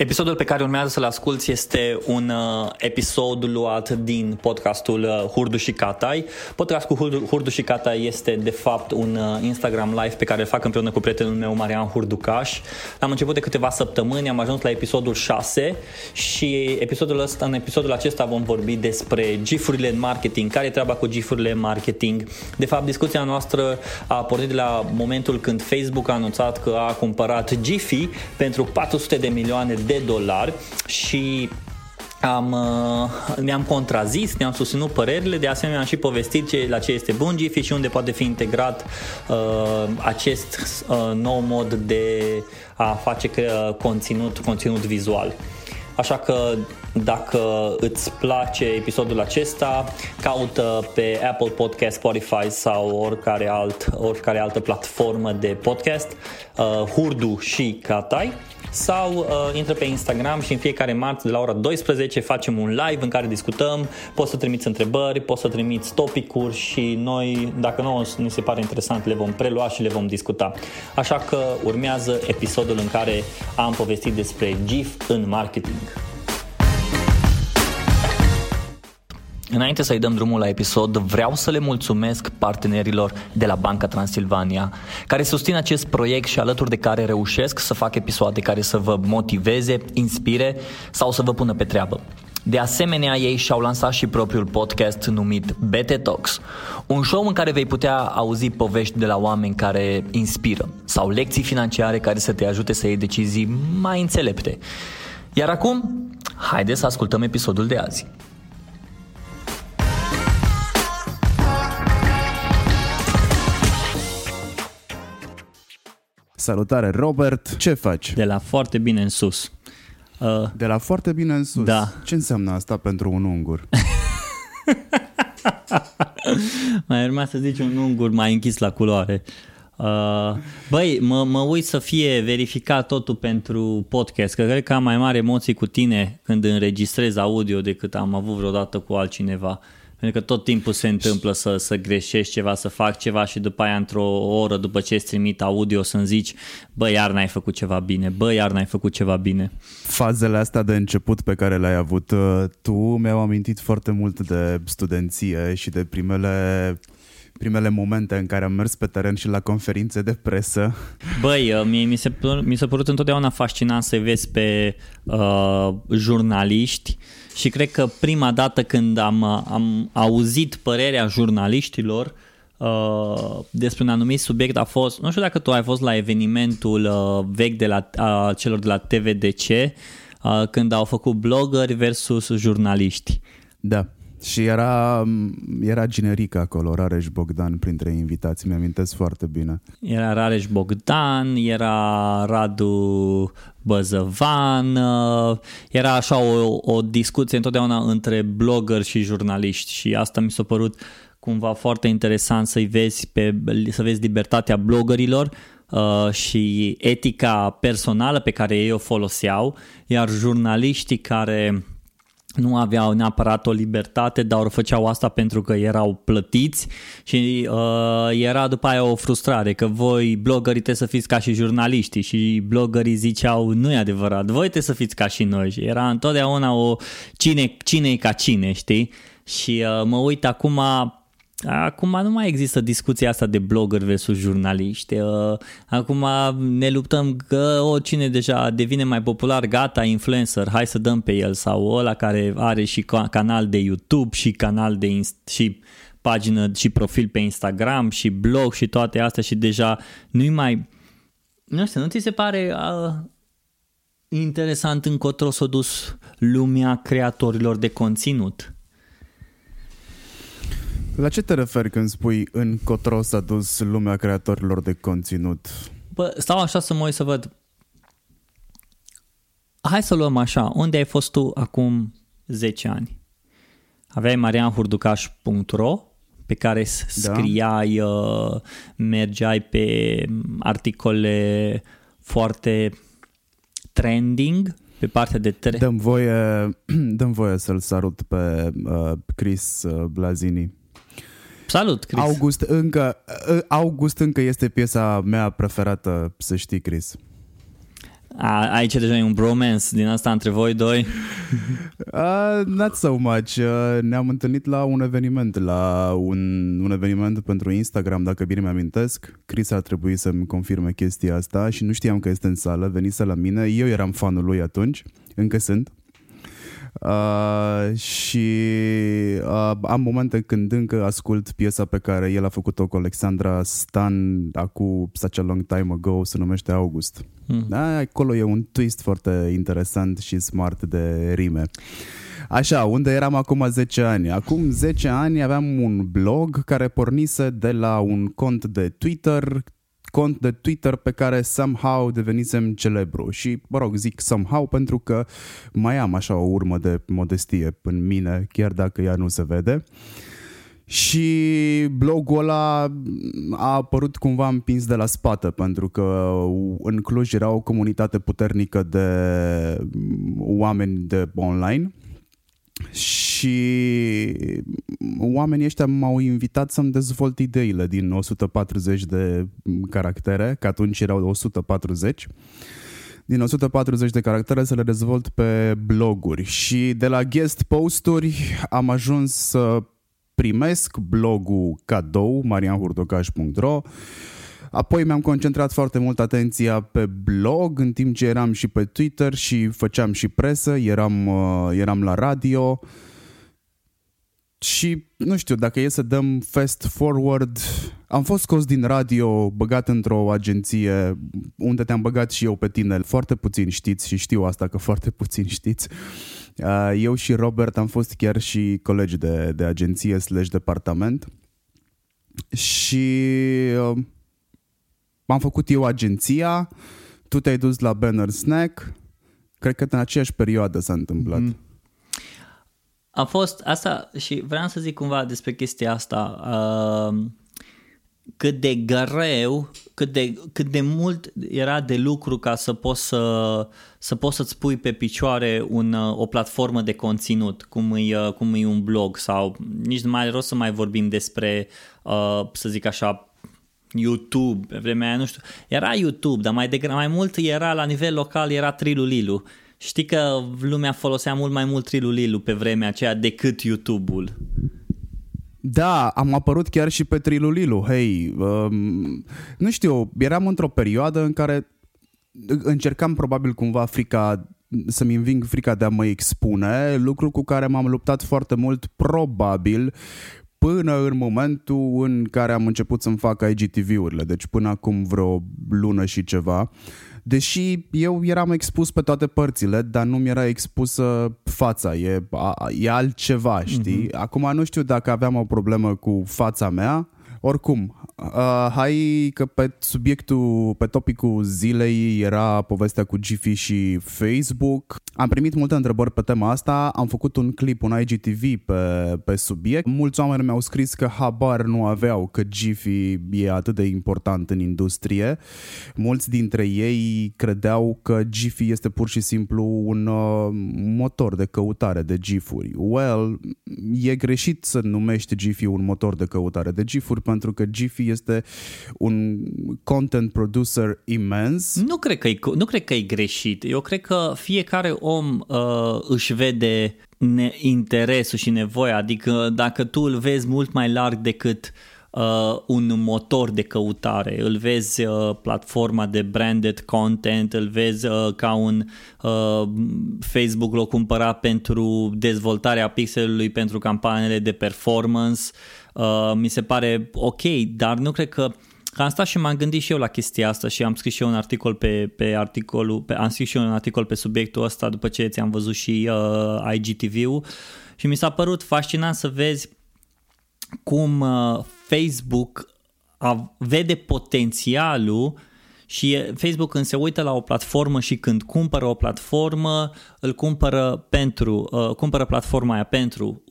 Episodul pe care urmează să-l asculti este un uh, episod luat din podcastul uh, Hurdu și Catai. Podcastul Hurdu, Hurdu și Catai este de fapt un uh, Instagram live pe care îl fac împreună cu prietenul meu Marian Hurducaș. Am început de câteva săptămâni, am ajuns la episodul 6 și episodul ăsta, în episodul acesta vom vorbi despre gifurile în marketing, care e treaba cu gifurile în marketing. De fapt, discuția noastră a pornit de la momentul când Facebook a anunțat că a cumpărat Giphy pentru 400 de milioane de dolari și am, uh, ne-am contrazis, ne-am susținut părerile, de asemenea am și povestit ce, la ce este bun Giphy și unde poate fi integrat uh, acest uh, nou mod de a face uh, conținut, conținut vizual. Așa că dacă îți place episodul acesta, caută pe Apple Podcast, Spotify sau oricare, alt, oricare altă platformă de podcast, uh, Hurdu și Katai sau uh, intră pe Instagram și în fiecare marți de la ora 12 facem un live în care discutăm, poți să trimiți întrebări, poți să trimiți topicuri și noi, dacă nu ni se pare interesant, le vom prelua și le vom discuta. Așa că urmează episodul în care am povestit despre GIF în marketing. Înainte să-i dăm drumul la episod, vreau să le mulțumesc partenerilor de la Banca Transilvania, care susțin acest proiect și alături de care reușesc să fac episoade care să vă motiveze, inspire sau să vă pună pe treabă. De asemenea, ei și-au lansat și propriul podcast numit BT Talks, un show în care vei putea auzi povești de la oameni care inspiră sau lecții financiare care să te ajute să iei decizii mai înțelepte. Iar acum, haideți să ascultăm episodul de azi. Salutare, Robert! Ce faci? De la foarte bine în sus. Uh, de la foarte bine în sus? Da. Ce înseamnă asta pentru un ungur? mai urma să zici un ungur mai închis la culoare. Uh, băi, mă, mă uit să fie verificat totul pentru podcast, că cred că am mai mari emoții cu tine când înregistrez audio decât am avut vreodată cu altcineva. Uh, pentru că tot timpul se întâmplă să, să greșești ceva, să fac ceva și după aia într-o oră după ce îți trimit audio să-mi zici bă, iar n-ai făcut ceva bine, bă, iar n-ai făcut ceva bine. Fazele astea de început pe care le-ai avut uh, tu mi-au amintit foarte mult de studenție și de primele primele momente în care am mers pe teren și la conferințe de presă. Băi, uh, mie, mi, se, mi s-a părut întotdeauna fascinant să vezi pe uh, jurnaliști și cred că prima dată când am, am auzit părerea jurnaliștilor uh, despre un anumit subiect a fost, nu știu dacă tu ai fost la evenimentul uh, vechi de la uh, celor de la TVDC, uh, când au făcut blogări versus jurnaliști. Da. Și era, era generic acolo, Rareș Bogdan printre invitați, mi-amintesc foarte bine. Era Rareș Bogdan, era Radu Băzăvan, uh, era așa o, o discuție întotdeauna între blogger și jurnaliști și asta mi s-a părut cumva foarte interesant să-i vezi pe, să vezi libertatea bloggerilor uh, și etica personală pe care ei o foloseau, iar jurnaliștii care nu aveau neapărat o libertate, dar făceau asta pentru că erau plătiți și uh, era după aia o frustrare că voi blogării trebuie să fiți ca și jurnaliștii și blogării ziceau nu e adevărat, voi trebuie să fiți ca și noi și era întotdeauna o cine, cine e ca cine, știi? Și uh, mă uit acum Acum nu mai există discuția asta de blogger versus jurnaliști. Uh, acum ne luptăm că o, cine deja devine mai popular, gata, influencer, hai să dăm pe el sau ăla care are și canal de YouTube și canal de inst- și pagină și profil pe Instagram și blog și toate astea și deja nu-i mai nu știu, nu ți se pare uh, interesant încotro s-a dus lumea creatorilor de conținut? La ce te referi când spui încotro s-a dus lumea creatorilor de conținut? Bă, stau așa să mă uit să văd. Hai să luăm așa, unde ai fost tu acum 10 ani? Aveai marianhurducaș.ro pe care da. scriai, da. mergeai pe articole foarte trending, pe partea de tre- dăm voie, dăm voie să-l salut pe uh, Chris uh, Blazini Salut, Chris. August încă, ă, August încă este piesa mea preferată, să știi, Chris. A, aici deja e un bromance din asta între voi doi? Uh, not so much. Uh, ne-am întâlnit la un eveniment, la un, un eveniment pentru Instagram, dacă bine mi-amintesc. Chris ar trebui să-mi confirme chestia asta și nu știam că este în sală, venise la mine. Eu eram fanul lui atunci, încă sunt. Uh, și uh, am momente când încă ascult piesa pe care el a făcut-o cu Alexandra Stan acum such a long time ago, se numește August. Hmm. Da, acolo e un twist foarte interesant și smart de rime. Așa, unde eram acum 10 ani? Acum 10 ani aveam un blog care pornise de la un cont de Twitter cont de Twitter pe care somehow devenisem celebru și, mă rog, zic somehow pentru că mai am așa o urmă de modestie în mine, chiar dacă ea nu se vede. Și blogul ăla a apărut cumva împins de la spate, pentru că în Cluj era o comunitate puternică de oameni de online și oamenii ăștia m-au invitat să-mi dezvolt ideile din 140 de caractere, că atunci erau 140 din 140 de caractere să le dezvolt pe bloguri. Și de la guest posturi am ajuns să primesc blogul cadou marianhurdocaș.ro Apoi mi-am concentrat foarte mult atenția pe blog în timp ce eram și pe Twitter și făceam și presă, eram, uh, eram la radio și nu știu, dacă e să dăm fast forward, am fost scos din radio, băgat într-o agenție unde te-am băgat și eu pe tine. Foarte puțin știți și știu asta că foarte puțin știți. Uh, eu și Robert am fost chiar și colegi de, de agenție slash departament și uh, am făcut eu agenția, tu te-ai dus la Banner Snack, cred că în aceeași perioadă s-a întâmplat. Mm. A fost asta și vreau să zic cumva despre chestia asta. Uh, cât de greu, cât de, cât de mult era de lucru ca să poți, să, să poți să-ți pui pe picioare un, o platformă de conținut, cum e, cum e un blog sau nici nu mai are rost să mai vorbim despre, uh, să zic așa, YouTube, pe vremea aia, nu știu, era YouTube, dar mai, degrabă, mai mult era la nivel local, era Trilulilu. Știi că lumea folosea mult mai mult Trilulilu pe vremea aceea decât YouTube-ul. Da, am apărut chiar și pe Trilulilu. Hei, um, nu știu, eram într-o perioadă în care încercam probabil cumva frica să-mi înving frica de a mă expune, lucru cu care m-am luptat foarte mult, probabil până în momentul în care am început să-mi fac IGTV-urile, deci până acum vreo lună și ceva. Deși eu eram expus pe toate părțile, dar nu mi-era expusă fața, e, a, e altceva, știi? Mm-hmm. Acum nu știu dacă aveam o problemă cu fața mea, oricum, uh, hai că pe subiectul, pe topicul zilei era povestea cu Giphy și Facebook. Am primit multe întrebări pe tema asta, am făcut un clip, un IGTV pe, pe subiect. Mulți oameni mi-au scris că habar nu aveau că Giphy e atât de important în industrie. Mulți dintre ei credeau că Giphy este pur și simplu un uh, motor de căutare de GIF-uri. Well, e greșit să numești Giphy un motor de căutare de GIF-uri pentru că Giphy este un content producer imens. Nu cred că e, nu cred că e greșit. Eu cred că fiecare om uh, își vede ne- interesul și nevoia. Adică dacă tu îl vezi mult mai larg decât uh, un motor de căutare, îl vezi uh, platforma de branded content, îl vezi uh, ca un uh, Facebook l-o cumpăra pentru dezvoltarea pixelului pentru campaniile de performance, uh, mi se pare ok, dar nu cred că Că am stat și m-am gândit și eu la chestia asta și am scris și eu un articol pe, pe articolul, pe, am scris și eu un articol pe subiectul ăsta după ce ți-am văzut și uh, IGTV-ul și mi s-a părut fascinant să vezi cum uh, Facebook a, vede potențialul și Facebook când se uită la o platformă și când cumpără o platformă, îl cumpără pentru, uh, cumpără platforma aia pentru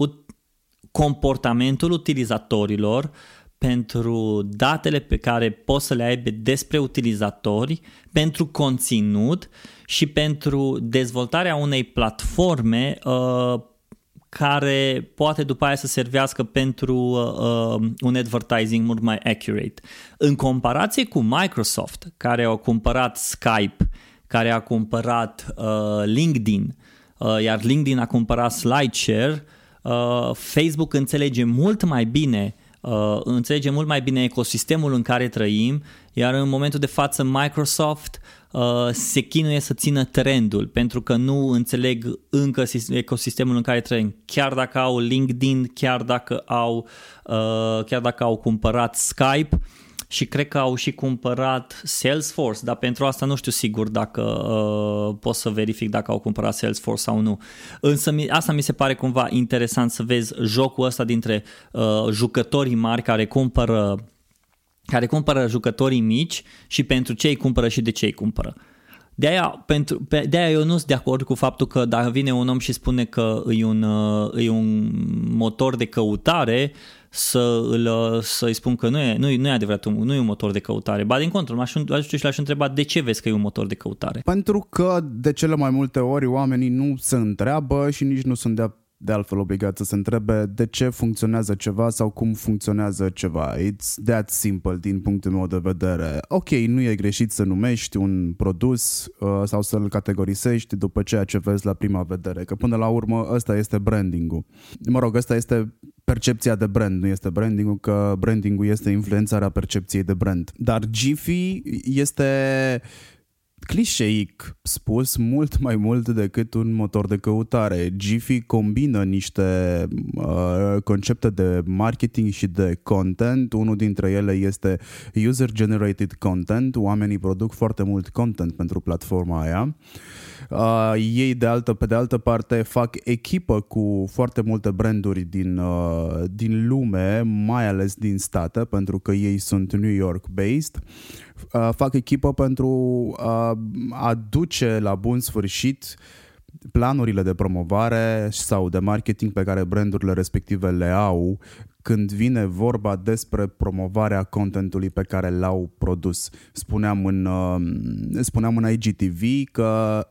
comportamentul utilizatorilor, pentru datele pe care poți să le aibă despre utilizatori, pentru conținut și pentru dezvoltarea unei platforme uh, care poate după aia să servească pentru uh, uh, un advertising mult mai accurate. În comparație cu Microsoft, care au cumpărat Skype, care a cumpărat uh, LinkedIn, uh, iar LinkedIn a cumpărat SlideShare, uh, Facebook înțelege mult mai bine uh, înțelege mult mai bine ecosistemul în care trăim, iar în momentul de față Microsoft uh, se chinuie să țină trendul pentru că nu înțeleg încă ecosistemul în care trăim. Chiar dacă au LinkedIn, chiar dacă au, uh, chiar dacă au cumpărat Skype, și cred că au și cumpărat Salesforce, dar pentru asta nu știu sigur dacă uh, pot să verific dacă au cumpărat Salesforce sau nu. Însă asta mi se pare cumva interesant să vezi jocul ăsta dintre uh, jucătorii mari care cumpără care cumpără jucătorii mici și pentru ce îi cumpără și de ce îi cumpără. De-aia, pentru, de-aia eu nu sunt de acord cu faptul că dacă vine un om și spune că e un, uh, e un motor de căutare, să îl, să-i spun că nu e, nu, e, nu e adevărat, nu e un motor de căutare. Ba din contră, m-aș ajută și l-aș întreba de ce vezi că e un motor de căutare. Pentru că de cele mai multe ori oamenii nu se întreabă și nici nu sunt de de altfel obligat să se întrebe de ce funcționează ceva sau cum funcționează ceva. It's that simple din punctul meu de vedere. Ok, nu e greșit să numești un produs uh, sau să-l categorisești după ceea ce vezi la prima vedere, că până la urmă ăsta este branding-ul. Mă rog, ăsta este percepția de brand, nu este branding-ul, că branding-ul este influențarea percepției de brand. Dar Giphy este clișeic spus mult mai mult decât un motor de căutare. Giphy combină niște uh, concepte de marketing și de content. Unul dintre ele este user-generated content. Oamenii produc foarte mult content pentru platforma aia. Uh, ei de altă, pe de altă parte fac echipă cu foarte multe branduri din, uh, din lume, mai ales din state, pentru că ei sunt New York based. Uh, fac echipă pentru uh, a duce la bun sfârșit planurile de promovare sau de marketing pe care brandurile respective le au când vine vorba despre promovarea contentului pe care l-au produs. Spuneam în, uh, spuneam în IGTV că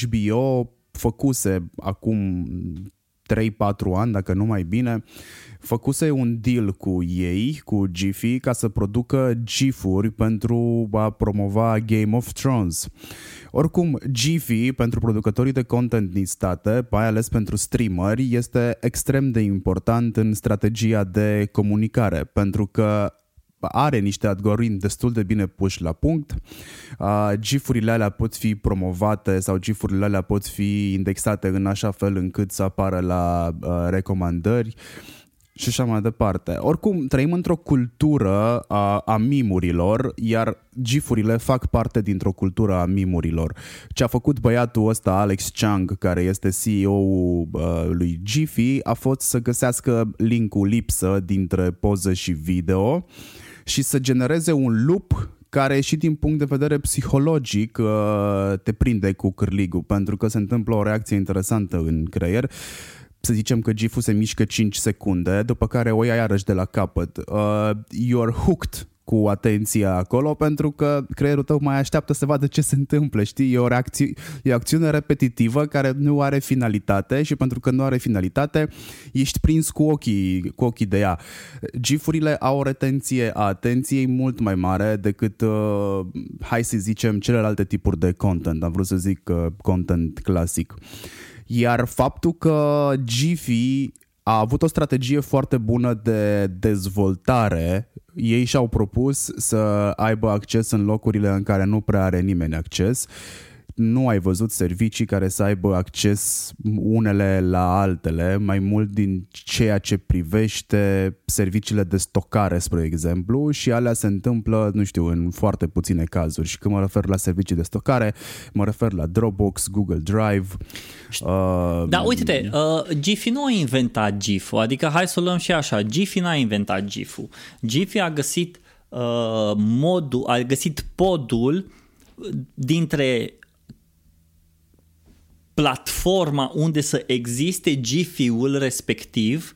HBO făcuse acum 3-4 ani, dacă nu mai bine, făcuse un deal cu ei, cu Giphy, ca să producă GIF-uri pentru a promova Game of Thrones. Oricum, Giphy, pentru producătorii de content din state, mai ales pentru streameri, este extrem de important în strategia de comunicare, pentru că are niște algoritmi destul de bine puși la punct. Uh, GIF-urile alea pot fi promovate sau GIF-urile alea pot fi indexate în așa fel încât să apară la uh, recomandări și așa mai departe. Oricum, trăim într-o cultură a, a mimurilor, iar gifurile fac parte dintr-o cultură a mimurilor. Ce a făcut băiatul ăsta, Alex Chang, care este CEO-ul uh, lui Giphy, a fost să găsească linkul lipsă dintre poză și video și să genereze un loop care și din punct de vedere psihologic uh, te prinde cu cârligul, pentru că se întâmplă o reacție interesantă în creier să zicem că GIF-ul se mișcă 5 secunde, după care o ia iarăși de la capăt. Uh, you're hooked cu atenția acolo pentru că creierul tău mai așteaptă să vadă ce se întâmplă, știi? E o, reacție, e o acțiune repetitivă care nu are finalitate și pentru că nu are finalitate ești prins cu ochii, cu ochii de ea. GIF-urile au o retenție a atenției mult mai mare decât, uh, hai să zicem, celelalte tipuri de content. Am vrut să zic uh, content clasic. Iar faptul că Giphy a avut o strategie foarte bună de dezvoltare. Ei și-au propus să aibă acces în locurile în care nu prea are nimeni acces nu ai văzut servicii care să aibă acces unele la altele, mai mult din ceea ce privește serviciile de stocare, spre exemplu, și alea se întâmplă, nu știu, în foarte puține cazuri. Și când mă refer la servicii de stocare, mă refer la Dropbox, Google Drive. Uh, da, uite-te, uh, Giphy nu a inventat GIF-ul, adică hai să o luăm și așa, Giphy n-a inventat GIF-ul. Giphy a găsit uh, modul, a găsit podul dintre platforma unde să existe GIF-ul respectiv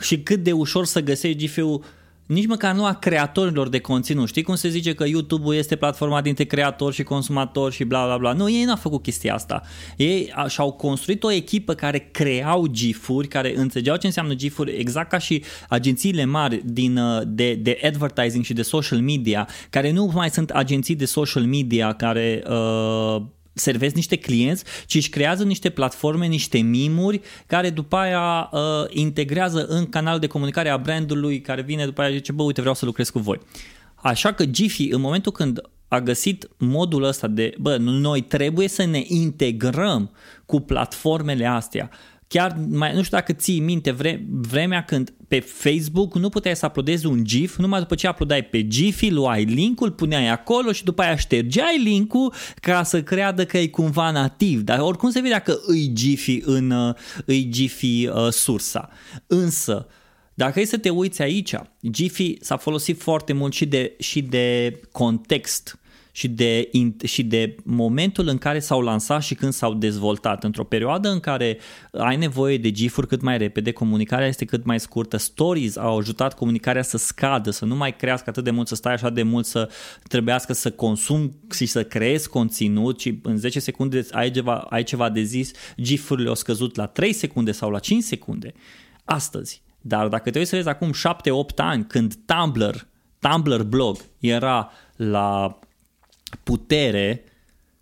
și cât de ușor să găsești GIF-ul nici măcar nu a creatorilor de conținut. Știi cum se zice că YouTube-ul este platforma dintre creatori și consumatori și bla bla bla. Nu, ei n-au făcut chestia asta. Ei și-au construit o echipă care creau GIF-uri, care înțelegeau ce înseamnă GIF-uri, exact ca și agențiile mari din, uh, de, de advertising și de social media, care nu mai sunt agenții de social media care uh, servesc niște clienți, ci își creează niște platforme, niște mimuri care după aia uh, integrează în canal de comunicare a brandului care vine după aia și zice, bă, uite, vreau să lucrez cu voi. Așa că Giphy, în momentul când a găsit modul ăsta de, bă, noi trebuie să ne integrăm cu platformele astea, chiar mai, nu știu dacă ții minte vre, vremea când pe Facebook nu puteai să uploadezi un GIF, numai după ce uploadai pe GIF, luai linkul, puneai acolo și după aia ștergeai linkul ca să creadă că e cumva nativ, dar oricum se vedea că îi GIF în îi GIF uh, sursa. Însă, dacă e să te uiți aici, Giphy s-a folosit foarte mult și de, și de context și de, și de momentul în care s-au lansat și când s-au dezvoltat. Într-o perioadă în care ai nevoie de GIF-uri cât mai repede, comunicarea este cât mai scurtă, stories au ajutat comunicarea să scadă, să nu mai crească atât de mult, să stai așa de mult, să trebuiască să consumi și să creezi conținut și în 10 secunde ai ceva, ai ceva de zis, GIF-urile au scăzut la 3 secunde sau la 5 secunde. Astăzi. Dar dacă te uiți să vezi acum 7-8 ani, când Tumblr, Tumblr blog era la putere,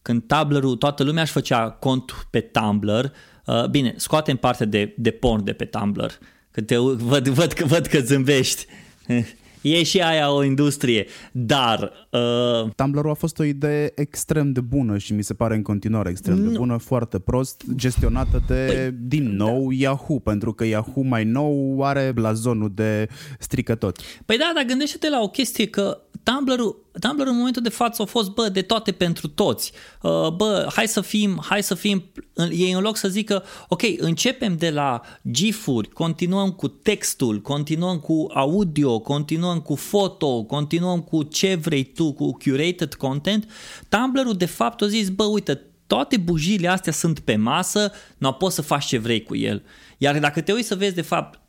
când Tumblr-ul, toată lumea își făcea cont pe Tumblr, uh, bine, scoatem partea de, de porn de pe Tumblr, că te văd, văd, văd că zâmbești. E și aia o industrie, dar... Uh... Tumblr-ul a fost o idee extrem de bună și mi se pare în continuare extrem nu. de bună, foarte prost, gestionată de, păi, din nou, da. Yahoo, pentru că Yahoo mai nou are blazonul de strică tot. Păi da, dar gândește-te la o chestie că Tumblr-ul, Tumblr în momentul de față a fost, bă, de toate pentru toți. Uh, bă, hai să fim, hai să fim, ei în loc să zică, ok, începem de la GIF-uri, continuăm cu textul, continuăm cu audio, continuăm cu foto, continuăm cu ce vrei tu, cu curated content, Tumblr-ul de fapt a zis, bă, uite, toate bujile astea sunt pe masă, nu poți să faci ce vrei cu el. Iar dacă te uiți să vezi de fapt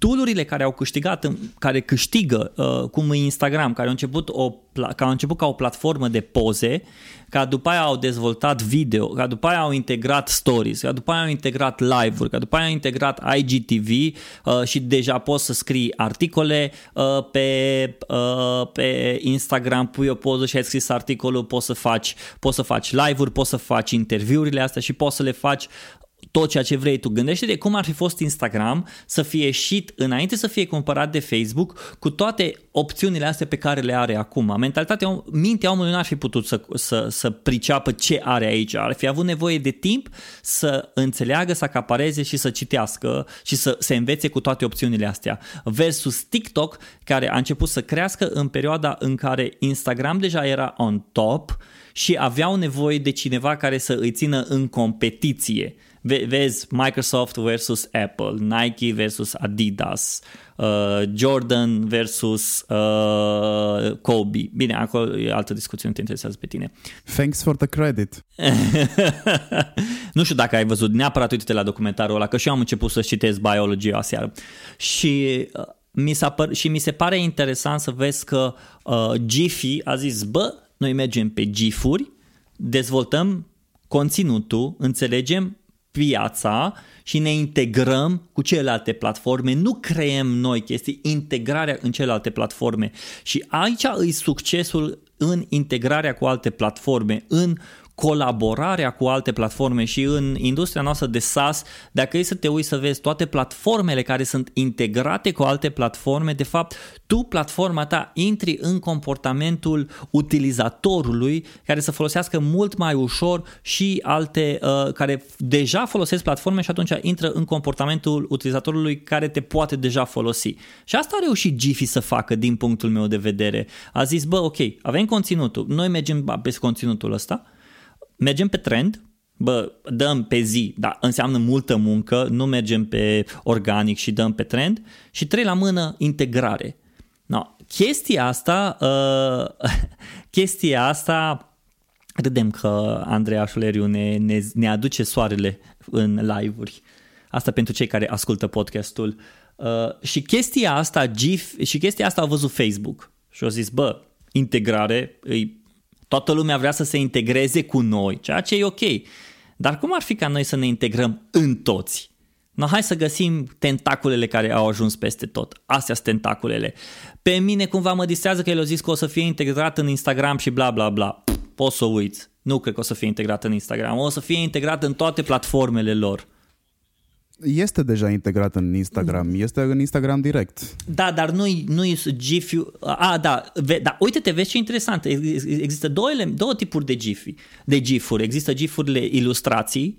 toolurile care au câștigat, care câștigă, uh, cum e Instagram, care au început, o, care au început ca o platformă de poze, ca după aia au dezvoltat video, ca după aia au integrat stories, ca după aia au integrat live-uri, ca după aia au integrat IGTV uh, și deja poți să scrii articole uh, pe, uh, pe Instagram, pui o poză și ai scris articolul, poți să faci, poți să faci live-uri, poți să faci interviurile astea și poți să le faci tot ceea ce vrei tu. Gândește-te cum ar fi fost Instagram să fie ieșit înainte să fie cumpărat de Facebook cu toate opțiunile astea pe care le are acum. Mentalitatea, mintea omului nu ar fi putut să, să, să priceapă ce are aici. Ar fi avut nevoie de timp să înțeleagă, să acapareze și să citească și să se învețe cu toate opțiunile astea. Versus TikTok, care a început să crească în perioada în care Instagram deja era on top și aveau nevoie de cineva care să îi țină în competiție vezi Microsoft versus Apple, Nike versus Adidas, uh, Jordan versus uh, Kobe. Bine, acolo e altă discuție, nu te interesează pe tine. Thanks for the credit. nu știu dacă ai văzut, neapărat uite la documentarul ăla, că și eu am început să citesc biologie aseară. Și uh, mi, s-a păr- și mi se pare interesant să vezi că uh, Giphy a zis, bă, noi mergem pe GIF-uri, dezvoltăm conținutul, înțelegem piața și ne integrăm cu celelalte platforme, nu creăm noi chestii, integrarea în celelalte platforme. Și aici îi succesul în integrarea cu alte platforme, în colaborarea cu alte platforme și în industria noastră de SaaS, dacă e să te uiți să vezi toate platformele care sunt integrate cu alte platforme, de fapt, tu, platforma ta, intri în comportamentul utilizatorului care să folosească mult mai ușor și alte uh, care deja folosesc platforme și atunci intră în comportamentul utilizatorului care te poate deja folosi. Și asta a reușit Giphy să facă din punctul meu de vedere. A zis, bă, ok, avem conținutul, noi mergem pe conținutul ăsta, mergem pe trend, bă, dăm pe zi, dar înseamnă multă muncă, nu mergem pe organic și dăm pe trend și trei la mână, integrare. No, chestia asta, uh, chestia asta, credem că Andreea Șuleriu ne, ne, ne aduce soarele în live-uri. Asta pentru cei care ascultă podcastul. Uh, și chestia asta, GIF, și chestia asta au văzut Facebook și au zis, bă, integrare, îi, toată lumea vrea să se integreze cu noi, ceea ce e ok. Dar cum ar fi ca noi să ne integrăm în toți? No, hai să găsim tentaculele care au ajuns peste tot. Astea sunt tentaculele. Pe mine cumva mă distrează că el a zis că o să fie integrat în Instagram și bla bla bla. Poți să uiți. Nu cred că o să fie integrat în Instagram. O să fie integrat în toate platformele lor. Este deja integrat în Instagram, este în Instagram direct. Da, dar nu-i, nu-i GIF. A, da, da, uite-te, vezi ce interesant. Există două, două tipuri de GIF, de GIF-uri. Există GIF-urile ilustrații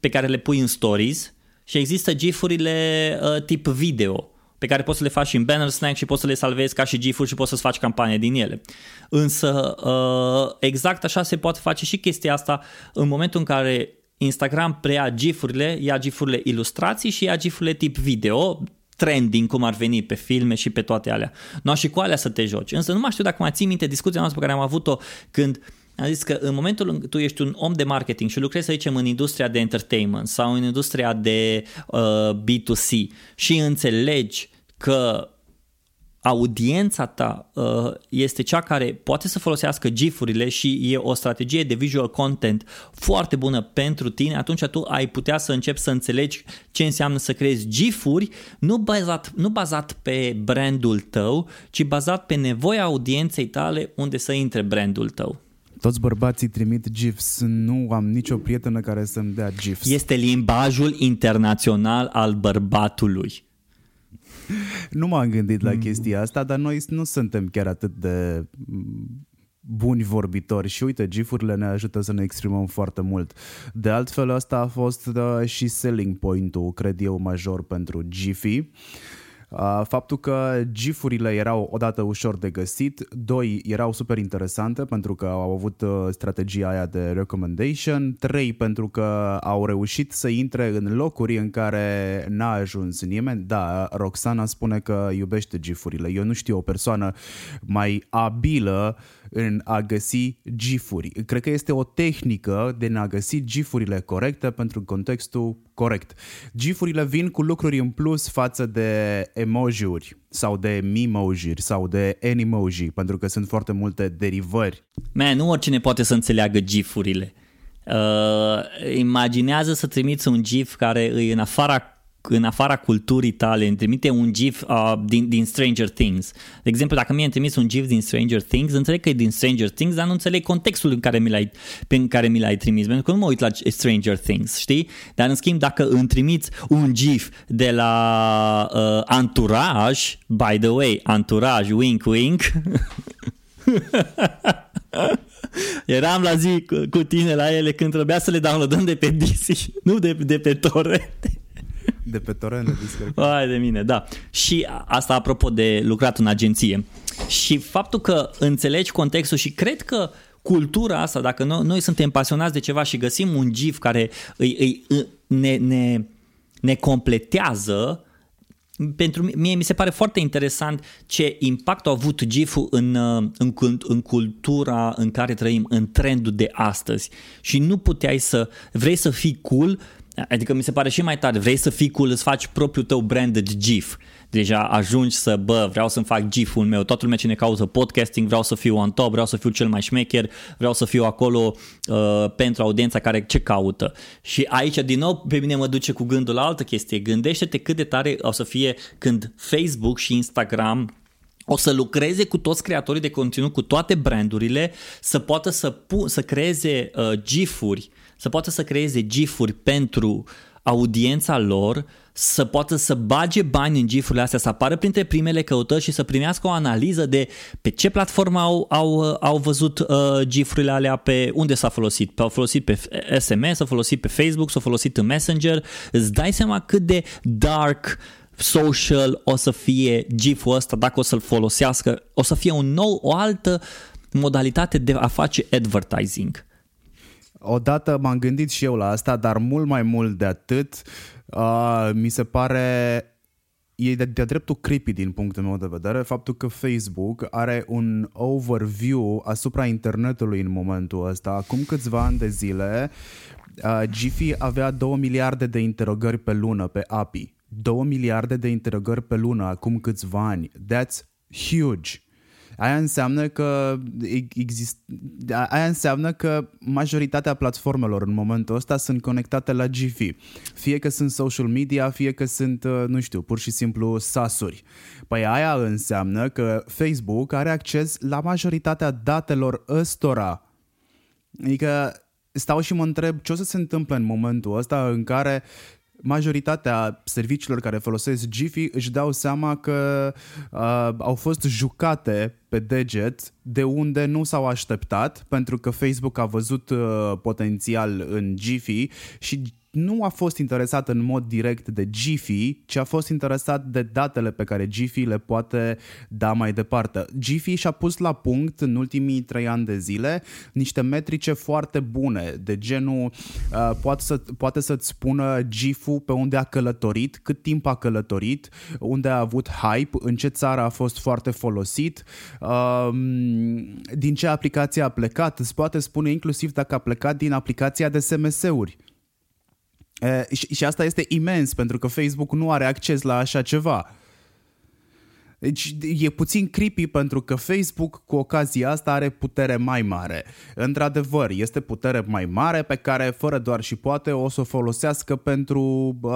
pe care le pui în stories și există GIF-urile uh, tip video pe care poți să le faci și în Banner Snack și poți să le salvezi ca și GIF-uri și poți să-ți faci campanie din ele. Însă uh, exact așa se poate face și chestia asta în momentul în care Instagram preia GIF-urile, ia GIF-urile ilustrații și ia GIF-urile tip video, trending cum ar veni pe filme și pe toate alea. Nu și cu alea să te joci. Însă nu mai știu dacă mai ții minte discuția noastră pe care am avut-o când am zis că în momentul în care tu ești un om de marketing și lucrezi, să zicem, în industria de entertainment sau în industria de uh, B2C și înțelegi că audiența ta uh, este cea care poate să folosească GIF-urile și e o strategie de visual content foarte bună pentru tine, atunci tu ai putea să începi să înțelegi ce înseamnă să creezi GIF-uri, nu bazat, nu bazat pe brandul tău, ci bazat pe nevoia audienței tale unde să intre brandul tău. Toți bărbații trimit GIFs, nu am nicio prietenă care să-mi dea GIFs. Este limbajul internațional al bărbatului. Nu m-am gândit la mm. chestia asta, dar noi nu suntem chiar atât de mm, buni vorbitori și uite, gifurile ne ajută să ne exprimăm foarte mult. De altfel, asta a fost da, și selling point-ul, cred eu, major pentru Giphy. Faptul că GIF-urile erau odată ușor de găsit, doi erau super interesante pentru că au avut uh, strategia aia de recommendation, trei pentru că au reușit să intre în locuri în care n-a ajuns nimeni. Da, Roxana spune că iubește GIF-urile. Eu nu știu o persoană mai abilă în a găsi gifuri. Cred că este o tehnică de a găsi gifurile corecte pentru contextul corect. Gifurile vin cu lucruri în plus față de emoji-uri sau de mimoji sau de animoji, pentru că sunt foarte multe derivări. Man, nu oricine poate să înțeleagă gifurile. Uh, imaginează să trimiți un gif care e în afara în afara culturii tale, îmi trimite un GIF uh, din, din Stranger Things. De exemplu, dacă mie îmi trimis un GIF din Stranger Things, înțeleg că e din Stranger Things, dar nu înțeleg contextul în care mi l-ai, pe care mi l-ai trimis, pentru că nu mă uit la Stranger Things, știi? Dar în schimb, dacă îmi trimiți un GIF de la uh, Entourage, by the way, Entourage, wink, wink, Eram la zi cu, cu tine la ele când trebuia să le downloadăm de pe DC, nu de, de pe torrente. De pe torrent Hai de mine, da. Și asta apropo de lucrat în agenție. Și faptul că înțelegi contextul și cred că cultura asta, dacă noi, noi suntem pasionați de ceva și găsim un gif care îi, îi, ne, ne, ne completează, pentru mine mi se pare foarte interesant ce impact a avut GIF-ul în, în, în cultura în care trăim, în trendul de astăzi. Și nu puteai să vrei să fii cool, Adică mi se pare și mai tare, vrei să fii cool, îți faci propriul tău branded GIF. Deja ajungi să, bă, vreau să-mi fac GIF-ul meu, toată lumea ce ne caută podcasting, vreau să fiu on top, vreau să fiu cel mai șmecher, vreau să fiu acolo uh, pentru audiența care ce caută. Și aici, din nou, pe mine mă duce cu gândul la altă chestie. Gândește-te cât de tare o să fie când Facebook și Instagram o să lucreze cu toți creatorii de conținut, cu toate brandurile, să poată să, pu- să creeze uh, GIF-uri să poată să creeze gifuri pentru audiența lor, să poată să bage bani în gifurile astea, să apară printre primele căutări și să primească o analiză de pe ce platformă au, au, au văzut uh, gifurile alea, pe unde s-a folosit. Au folosit pe SMS, s-au folosit pe Facebook, s-au folosit în Messenger. Îți dai seama cât de dark social o să fie giful ăsta dacă o să-l folosească. O să fie un nou, o altă modalitate de a face advertising. Odată m-am gândit și eu la asta, dar mult mai mult de atât, uh, mi se pare e de, de dreptul creepy din punctul meu de vedere faptul că Facebook are un overview asupra internetului în momentul ăsta. Acum câțiva ani de zile, uh, Giphy avea 2 miliarde de interogări pe lună pe API 2 miliarde de interogări pe lună acum câțiva ani. That's huge. Aia înseamnă că exist... aia înseamnă că majoritatea platformelor în momentul ăsta sunt conectate la GIFI. Fie că sunt social media, fie că sunt, uh, nu știu, pur și simplu sasuri. Păi aia înseamnă că Facebook are acces la majoritatea datelor ăstora. Adică stau și mă întreb ce o să se întâmple în momentul ăsta în care majoritatea serviciilor care folosesc Jiffy își dau seama că uh, au fost jucate pe deget de unde nu s-au așteptat pentru că Facebook a văzut uh, potențial în Jiffy și nu a fost interesat în mod direct de Giphy, ci a fost interesat de datele pe care Giphy le poate da mai departe. Giphy și-a pus la punct în ultimii trei ani de zile niște metrice foarte bune, de genul uh, poate, să, poate să-ți spună GIF-ul pe unde a călătorit, cât timp a călătorit, unde a avut hype, în ce țară a fost foarte folosit, uh, din ce aplicație a plecat, îți poate spune inclusiv dacă a plecat din aplicația de SMS-uri și, și asta este imens pentru că Facebook nu are acces la așa ceva. Deci e puțin creepy pentru că Facebook cu ocazia asta are putere mai mare. Într-adevăr, este putere mai mare pe care fără doar și poate o să o folosească pentru uh,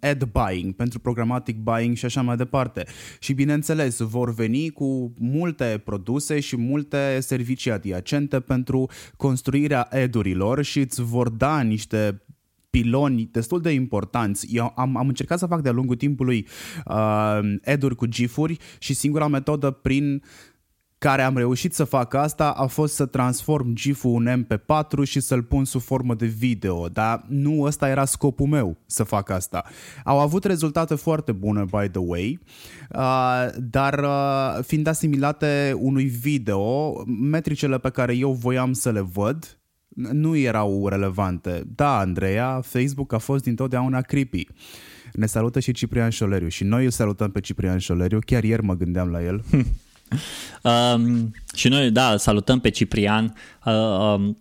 ad buying, pentru programmatic buying și așa mai departe. Și bineînțeles, vor veni cu multe produse și multe servicii adiacente pentru construirea edurilor și îți vor da niște piloni destul de importanți. Eu am, am încercat să fac de-a lungul timpului uh, eduri cu gifuri și singura metodă prin care am reușit să fac asta a fost să transform GIF-ul în MP4 și să-l pun sub formă de video, dar nu ăsta era scopul meu să fac asta. Au avut rezultate foarte bune, by the way, uh, dar uh, fiind asimilate unui video, metricele pe care eu voiam să le văd nu erau relevante. Da, Andreea, Facebook a fost dintotdeauna creepy. Ne salută și Ciprian Șoleriu și noi îl salutăm pe Ciprian Șoleriu, chiar ieri mă gândeam la el. um, și noi, da, salutăm pe Ciprian uh, um,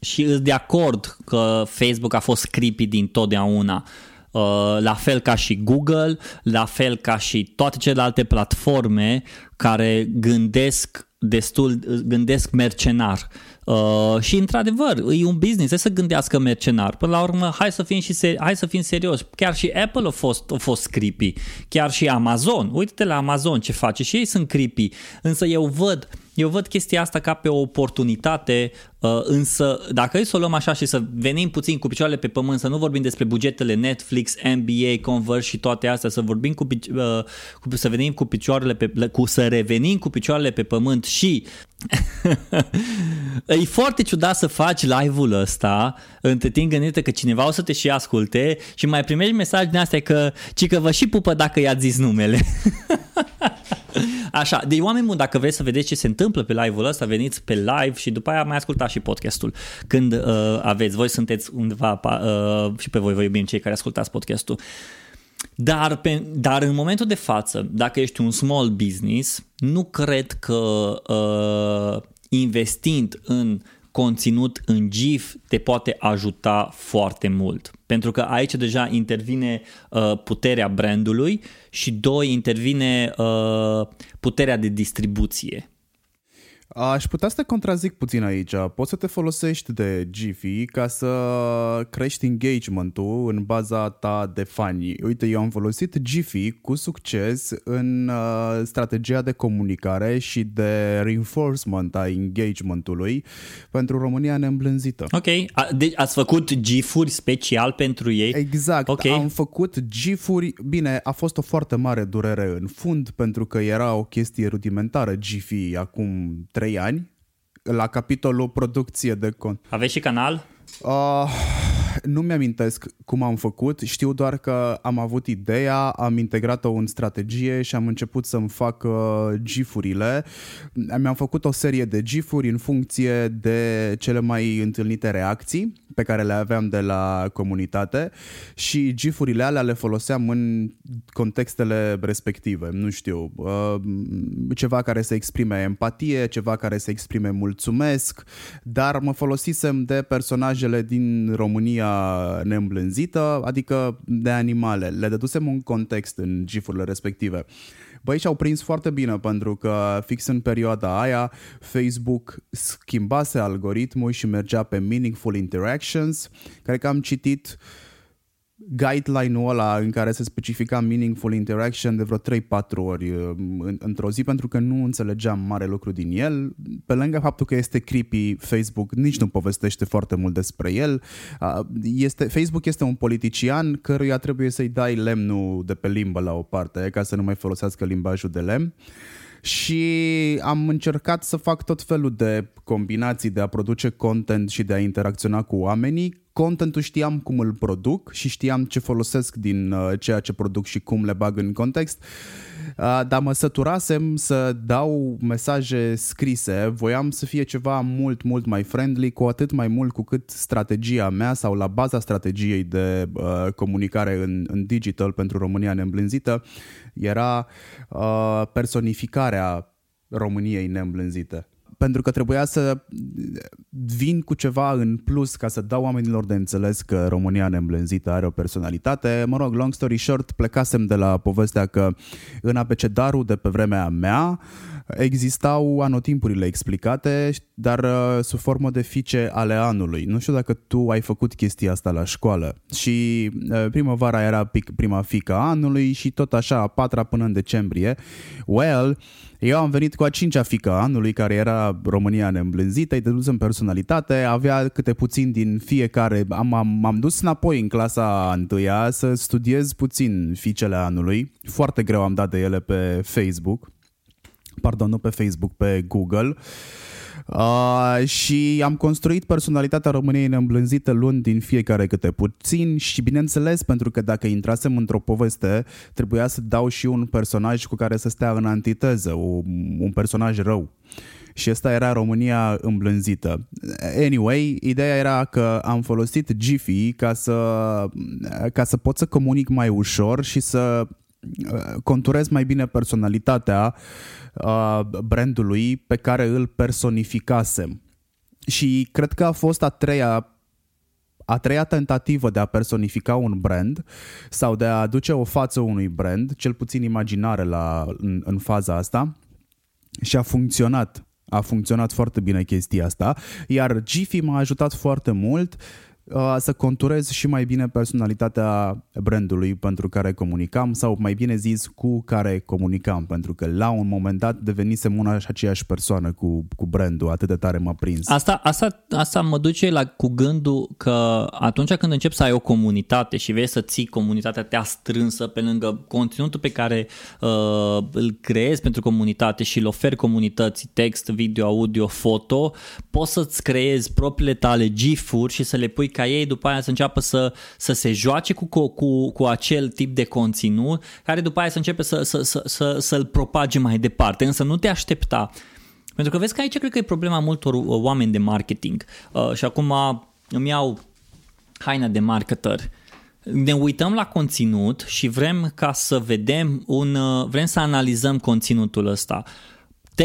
și îs de acord că Facebook a fost creepy din totdeauna. Uh, la fel ca și Google, la fel ca și toate celelalte platforme care gândesc destul, gândesc mercenar. Uh, și într-adevăr, e un business, să gândească mercenar. Până la urmă, hai să fim, și seri- hai să fim serios. Chiar și Apple a fost, a fost creepy. Chiar și Amazon. Uite-te la Amazon ce face și ei sunt creepy. Însă eu văd eu văd chestia asta ca pe o oportunitate, uh, însă dacă e să o luăm așa și să venim puțin cu picioarele pe pământ, să nu vorbim despre bugetele Netflix, NBA, Converse și toate astea, să vorbim cu, uh, cu să venim cu picioarele pe, cu să revenim cu picioarele pe pământ și e foarte ciudat să faci live-ul ăsta între timp gândite că cineva o să te și asculte și mai primești mesaj din astea că ci că vă și pupă dacă i-ați zis numele. Așa, de oameni buni, dacă vreți să vedeți ce se întâmplă pe live-ul ăsta, veniți pe live și după aia mai ascultați și podcastul. Când uh, aveți, voi sunteți undeva uh, și pe voi vă iubim cei care ascultați podcastul. Dar, pe, dar în momentul de față, dacă ești un small business, nu cred că uh, investind în conținut în GIF te poate ajuta foarte mult. Pentru că aici deja intervine uh, puterea brandului și doi, intervine uh, puterea de distribuție. Aș putea să te contrazic puțin aici. Poți să te folosești de Giphy ca să crești engagement-ul în baza ta de fani. Uite, eu am folosit Giphy cu succes în uh, strategia de comunicare și de reinforcement a engagementului pentru România neîmblânzită. Ok. A, deci ați făcut GIF-uri special pentru ei? Exact. Okay. Am făcut GIF-uri. Bine, a fost o foarte mare durere în fund pentru că era o chestie rudimentară Giphy acum 3 ani la capitolul producție de cont. Aveți și canal? Uh, nu mi-amintesc cum am făcut, știu doar că am avut ideea, am integrat-o în strategie și am început să-mi fac uh, gifurile. Mi-am făcut o serie de gifuri în funcție de cele mai întâlnite reacții pe care le aveam de la comunitate și gifurile alea le foloseam în contextele respective. Nu știu, uh, ceva care să exprime empatie, ceva care să exprime mulțumesc, dar mă folosisem de personajele din România România neîmblânzită, adică de animale. Le dădusem un context în gifurile respective. Băi, și-au prins foarte bine pentru că fix în perioada aia Facebook schimbase algoritmul și mergea pe Meaningful Interactions. Cred că am citit uh, guideline-ul ăla în care se specifica meaningful interaction de vreo 3-4 ori uh, într-o zi pentru că nu înțelegeam mare lucru din el. Pe lângă faptul că este creepy, Facebook nici nu povestește foarte mult despre el. Uh, este, Facebook este un politician căruia trebuie să-i dai lemnul de pe limbă la o parte ca să nu mai folosească limbajul de lemn și am încercat să fac tot felul de combinații de a produce content și de a interacționa cu oamenii contentul știam cum îl produc și știam ce folosesc din uh, ceea ce produc și cum le bag în context. Uh, dar mă săturasem să dau mesaje scrise, voiam să fie ceva mult, mult mai friendly, cu atât mai mult cu cât strategia mea sau la baza strategiei de uh, comunicare în, în digital pentru România neîmblânzită era uh, personificarea României neîmblânzite pentru că trebuia să vin cu ceva în plus ca să dau oamenilor de înțeles că România neîmblânzită are o personalitate. Mă rog, long story short, plecasem de la povestea că în abecedarul de pe vremea mea existau anotimpurile explicate, dar uh, sub formă de fice ale anului. Nu știu dacă tu ai făcut chestia asta la școală. Și uh, primăvara era prima fică anului și tot așa, a patra până în decembrie. Well, eu am venit cu a cincea fică anului, care era România neîmblânzită, îi dedus în personalitate, avea câte puțin din fiecare. Am, am, m-am dus înapoi în clasa întâia să studiez puțin fiicele anului. Foarte greu am dat de ele pe Facebook. Pardon, nu pe Facebook, pe Google. Uh, și am construit personalitatea României neîmblânzită luând din fiecare câte puțin și bineînțeles pentru că dacă intrasem într-o poveste trebuia să dau și un personaj cu care să stea în antiteză, un, un personaj rău. Și asta era România îmblânzită. Anyway, ideea era că am folosit Giphy ca să, ca să pot să comunic mai ușor și să uh, conturez mai bine personalitatea uh, brandului pe care îl personificasem. Și cred că a fost a treia a treia tentativă de a personifica un brand sau de a aduce o față unui brand, cel puțin imaginare la, în, în faza asta, și a funcționat. A funcționat foarte bine chestia asta, iar Giphy m-a ajutat foarte mult uh, Uh, să conturez și mai bine personalitatea brandului pentru care comunicam sau mai bine zis cu care comunicam pentru că la un moment dat devenisem una și aceeași persoană cu, cu brandul, atât de tare m-a prins. Asta, asta, asta mă duce la, cu gândul că atunci când începi să ai o comunitate și vei să ții comunitatea ta strânsă pe lângă conținutul pe care uh, îl creezi pentru comunitate și îl oferi comunității, text, video, audio, foto, poți să-ți creezi propriile tale GIF-uri și să le pui ca ei după aia să înceapă să, să se joace cu, cu, cu acel tip de conținut, care după aia să începe să, să, să, să, să-l propage mai departe, însă nu te aștepta. Pentru că vezi că aici cred că e problema multor uh, oameni de marketing. Uh, și acum îmi iau haina de marketer. Ne uităm la conținut și vrem ca să vedem un, uh, vrem să analizăm conținutul ăsta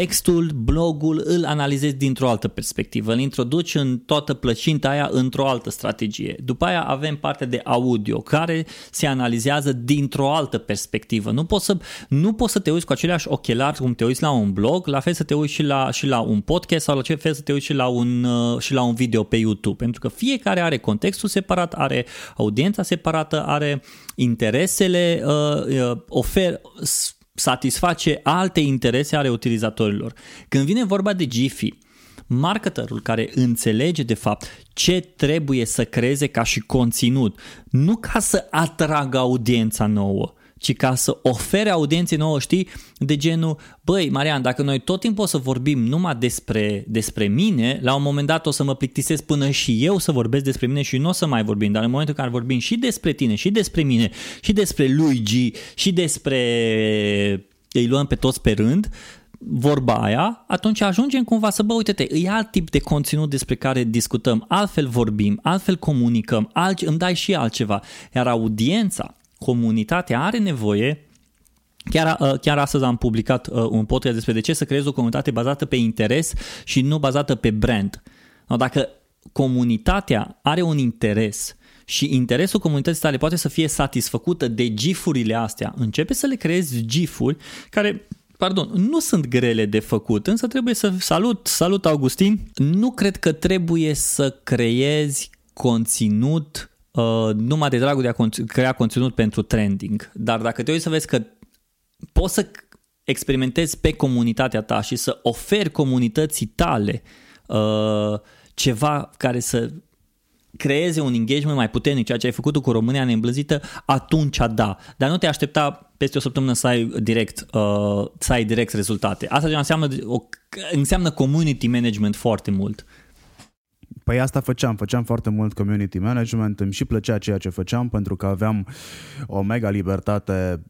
textul, blogul îl analizezi dintr-o altă perspectivă, îl introduci în toată plăcinta aia într-o altă strategie. După aia avem partea de audio care se analizează dintr-o altă perspectivă. Nu poți să, nu poți să te uiți cu aceleași ochelari cum te uiți la un blog, la fel să te uiți și la, și la un podcast sau la fel să te uiți și la, un, uh, și la un video pe YouTube. Pentru că fiecare are contextul separat, are audiența separată, are interesele, uh, uh, ofer, satisface alte interese ale utilizatorilor. Când vine vorba de Giphy, marketerul care înțelege de fapt ce trebuie să creeze ca și conținut, nu ca să atragă audiența nouă, ci ca să ofere audienței nouă, știi, de genul, băi, Marian, dacă noi tot timpul o să vorbim numai despre, despre mine, la un moment dat o să mă plictisesc până și eu să vorbesc despre mine și nu o să mai vorbim, dar în momentul în care vorbim și despre tine, și despre mine, și despre Luigi, și despre îi luăm pe toți pe rând, vorba aia, atunci ajungem cumva să, bă, uite-te, e alt tip de conținut despre care discutăm, altfel vorbim, altfel comunicăm, alt, îmi dai și altceva. Iar audiența comunitatea are nevoie Chiar, uh, chiar astăzi am publicat uh, un podcast despre de ce să creezi o comunitate bazată pe interes și nu bazată pe brand. Dacă comunitatea are un interes și interesul comunității tale poate să fie satisfăcută de gifurile astea, începe să le creezi gifuri care pardon, nu sunt grele de făcut, însă trebuie să salut, salut Augustin. Nu cred că trebuie să creezi conținut uh, numai de dragul de a crea conținut pentru trending. Dar dacă te uiți să vezi că poți să experimentezi pe comunitatea ta și să oferi comunității tale uh, ceva care să creeze un engagement mai puternic, ceea ce ai făcut cu România neîmblăzită, atunci da. Dar nu te aștepta peste o săptămână să ai direct, uh, să ai direct rezultate. Asta înseamnă, o, înseamnă community management foarte mult. Păi asta făceam, făceam foarte mult community management, îmi și plăcea ceea ce făceam pentru că aveam o mega libertate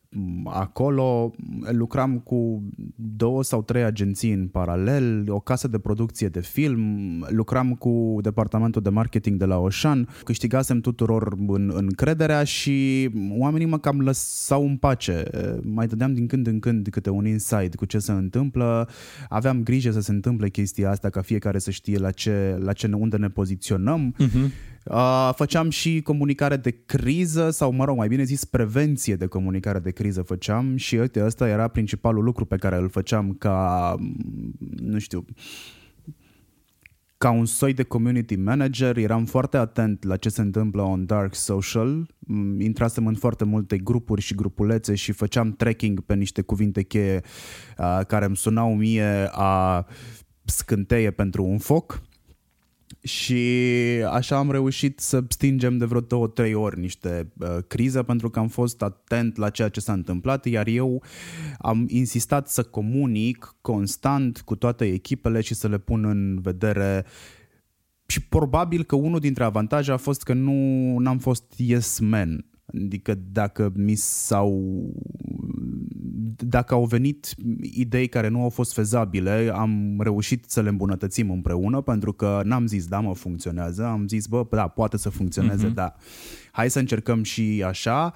acolo, lucram cu două sau trei agenții în paralel, o casă de producție de film, lucram cu departamentul de marketing de la Oșan, câștigasem tuturor în, încrederea și oamenii mă cam lăsau în pace. Mai dădeam din când în când câte un insight cu ce se întâmplă, aveam grijă să se întâmple chestia asta ca fiecare să știe la ce, la ce unde ne poziționăm. Uh-huh. Uh, făceam și comunicare de criză sau, mă rog, mai bine zis, prevenție de comunicare de criză făceam și uite, ăsta era principalul lucru pe care îl făceam ca, nu știu, ca un soi de community manager, eram foarte atent la ce se întâmplă on dark social, intrasem în foarte multe grupuri și grupulețe și făceam tracking pe niște cuvinte cheie uh, care îmi sunau mie a scânteie pentru un foc și așa am reușit să stingem de vreo două, trei ori niște uh, crize pentru că am fost atent la ceea ce s-a întâmplat, iar eu am insistat să comunic constant cu toate echipele și să le pun în vedere și probabil că unul dintre avantaje a fost că nu am fost yes man. Adică dacă mi s-au dacă au venit idei care nu au fost fezabile, am reușit să le îmbunătățim împreună pentru că n-am zis, da, mă, funcționează, am zis, bă, da, poate să funcționeze, uh-huh. da. Hai să încercăm și așa.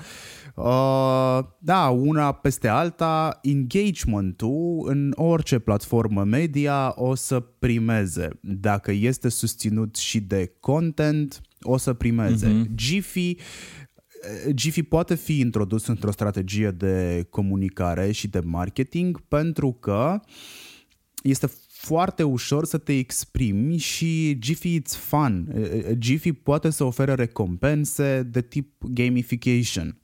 Uh, da, una peste alta, engagement-ul în orice platformă media o să primeze. Dacă este susținut și de content, o să primeze. Uh-huh. Giphy Giphy poate fi introdus într-o strategie de comunicare și de marketing pentru că este foarte ușor să te exprimi și Giphy it's fun. Giphy poate să ofere recompense de tip gamification.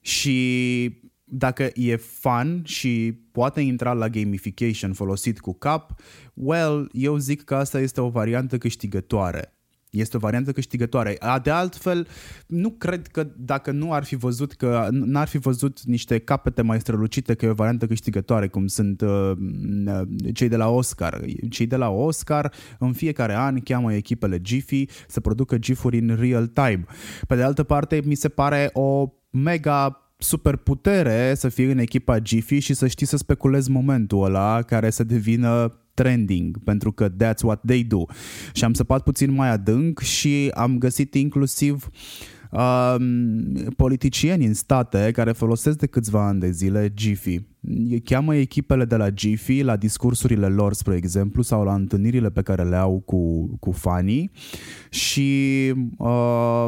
Și dacă e fun și poate intra la gamification folosit cu cap, well, eu zic că asta este o variantă câștigătoare. Este o variantă câștigătoare. De altfel, nu cred că dacă nu ar fi văzut că n-ar fi văzut niște capete mai strălucite că e o variantă câștigătoare, cum sunt uh, cei de la Oscar. Cei de la Oscar în fiecare an cheamă echipele Giphy să producă GIF-uri în real time. Pe de altă parte, mi se pare o mega super putere să fii în echipa Giphy și să știi să speculezi momentul ăla care să devină trending, pentru că that's what they do. Și am săpat puțin mai adânc și am găsit inclusiv um, politicieni în state care folosesc de câțiva ani de zile Giphy cheamă echipele de la Giphy la discursurile lor, spre exemplu, sau la întâlnirile pe care le au cu, cu fanii și uh,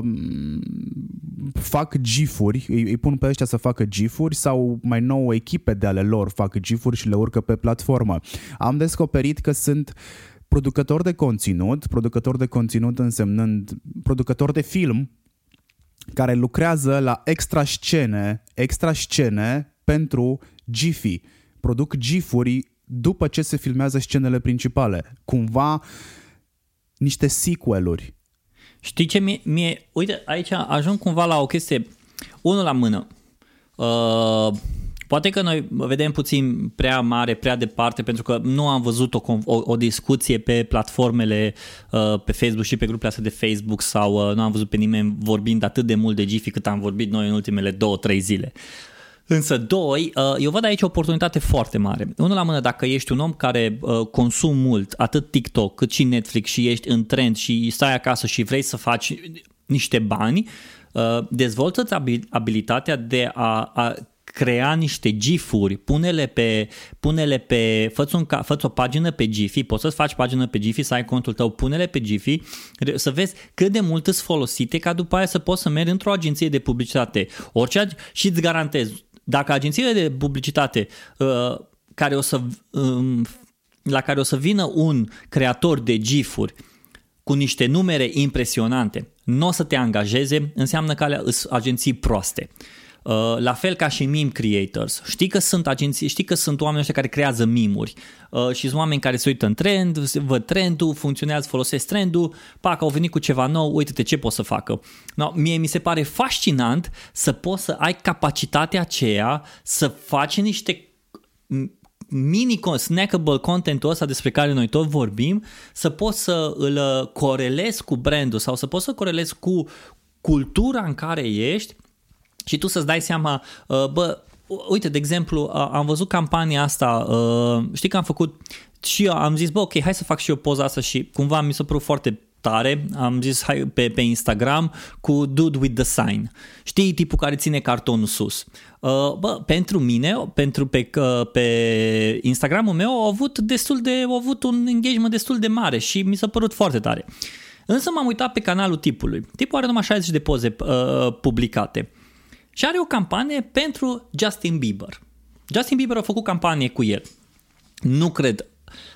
fac gifuri, îi, îi pun pe ăștia să facă gifuri sau mai nou echipe de ale lor fac gifuri și le urcă pe platformă. Am descoperit că sunt producători de conținut, producători de conținut însemnând producători de film, care lucrează la extra scene, extra scene pentru Giphy. Produc gifuri după ce se filmează scenele principale. Cumva niște sequeluri. Știi ce mie, mie uite, aici ajung cumva la o chestie, unul la mână. Uh, poate că noi vedem puțin prea mare, prea departe, pentru că nu am văzut o, o, o discuție pe platformele, uh, pe Facebook și pe grupurile astea de Facebook sau uh, nu am văzut pe nimeni vorbind atât de mult de Giphy cât am vorbit noi în ultimele două, trei zile. Însă, doi, uh, eu văd aici o oportunitate foarte mare. Unul la mână, dacă ești un om care uh, consum mult, atât TikTok cât și Netflix și ești în trend și stai acasă și vrei să faci niște bani, uh, dezvoltă abilitatea de a, a crea niște gifuri, pune-le pe, pune-le pe fă-ți, un, fă o pagină pe Giphy, poți să-ți faci pagină pe Giphy, să ai contul tău, pune-le pe Giphy, să vezi cât de mult îți folosite ca după aia să poți să mergi într-o agenție de publicitate. Orice, și îți garantez, dacă agențiile de publicitate uh, care o să, um, la care o să vină un creator de gifuri cu niște numere impresionante, nu o să te angajeze, înseamnă că alea sunt agenții proaste. Uh, la fel ca și meme creators. Știi că sunt agenții, știi că sunt oameni ăștia care creează mimuri uh, și sunt oameni care se uită în trend, văd trendul, funcționează, folosesc trendul, pac, au venit cu ceva nou, uite-te ce pot să facă. No, mie mi se pare fascinant să poți să ai capacitatea aceea să faci niște mini snackable contentul ăsta despre care noi tot vorbim, să poți să îl uh, corelezi cu brandul sau să poți să corelezi cu cultura în care ești și tu să-ți dai seama, uh, bă, uite, de exemplu, am văzut campania asta, uh, știi că am făcut și eu am zis, bă, ok, hai să fac și eu poza asta și cumva mi s-a părut foarte tare, am zis hai, pe, pe Instagram cu Dude with the Sign. Știi tipul care ține cartonul sus. Uh, bă, pentru mine, pentru pe, uh, pe Instagramul meu au avut destul de, au avut un engagement destul de mare și mi s-a părut foarte tare. Însă m-am uitat pe canalul tipului. Tipul are numai 60 de poze uh, publicate. Și are o campanie pentru Justin Bieber. Justin Bieber a făcut campanie cu el. Nu cred,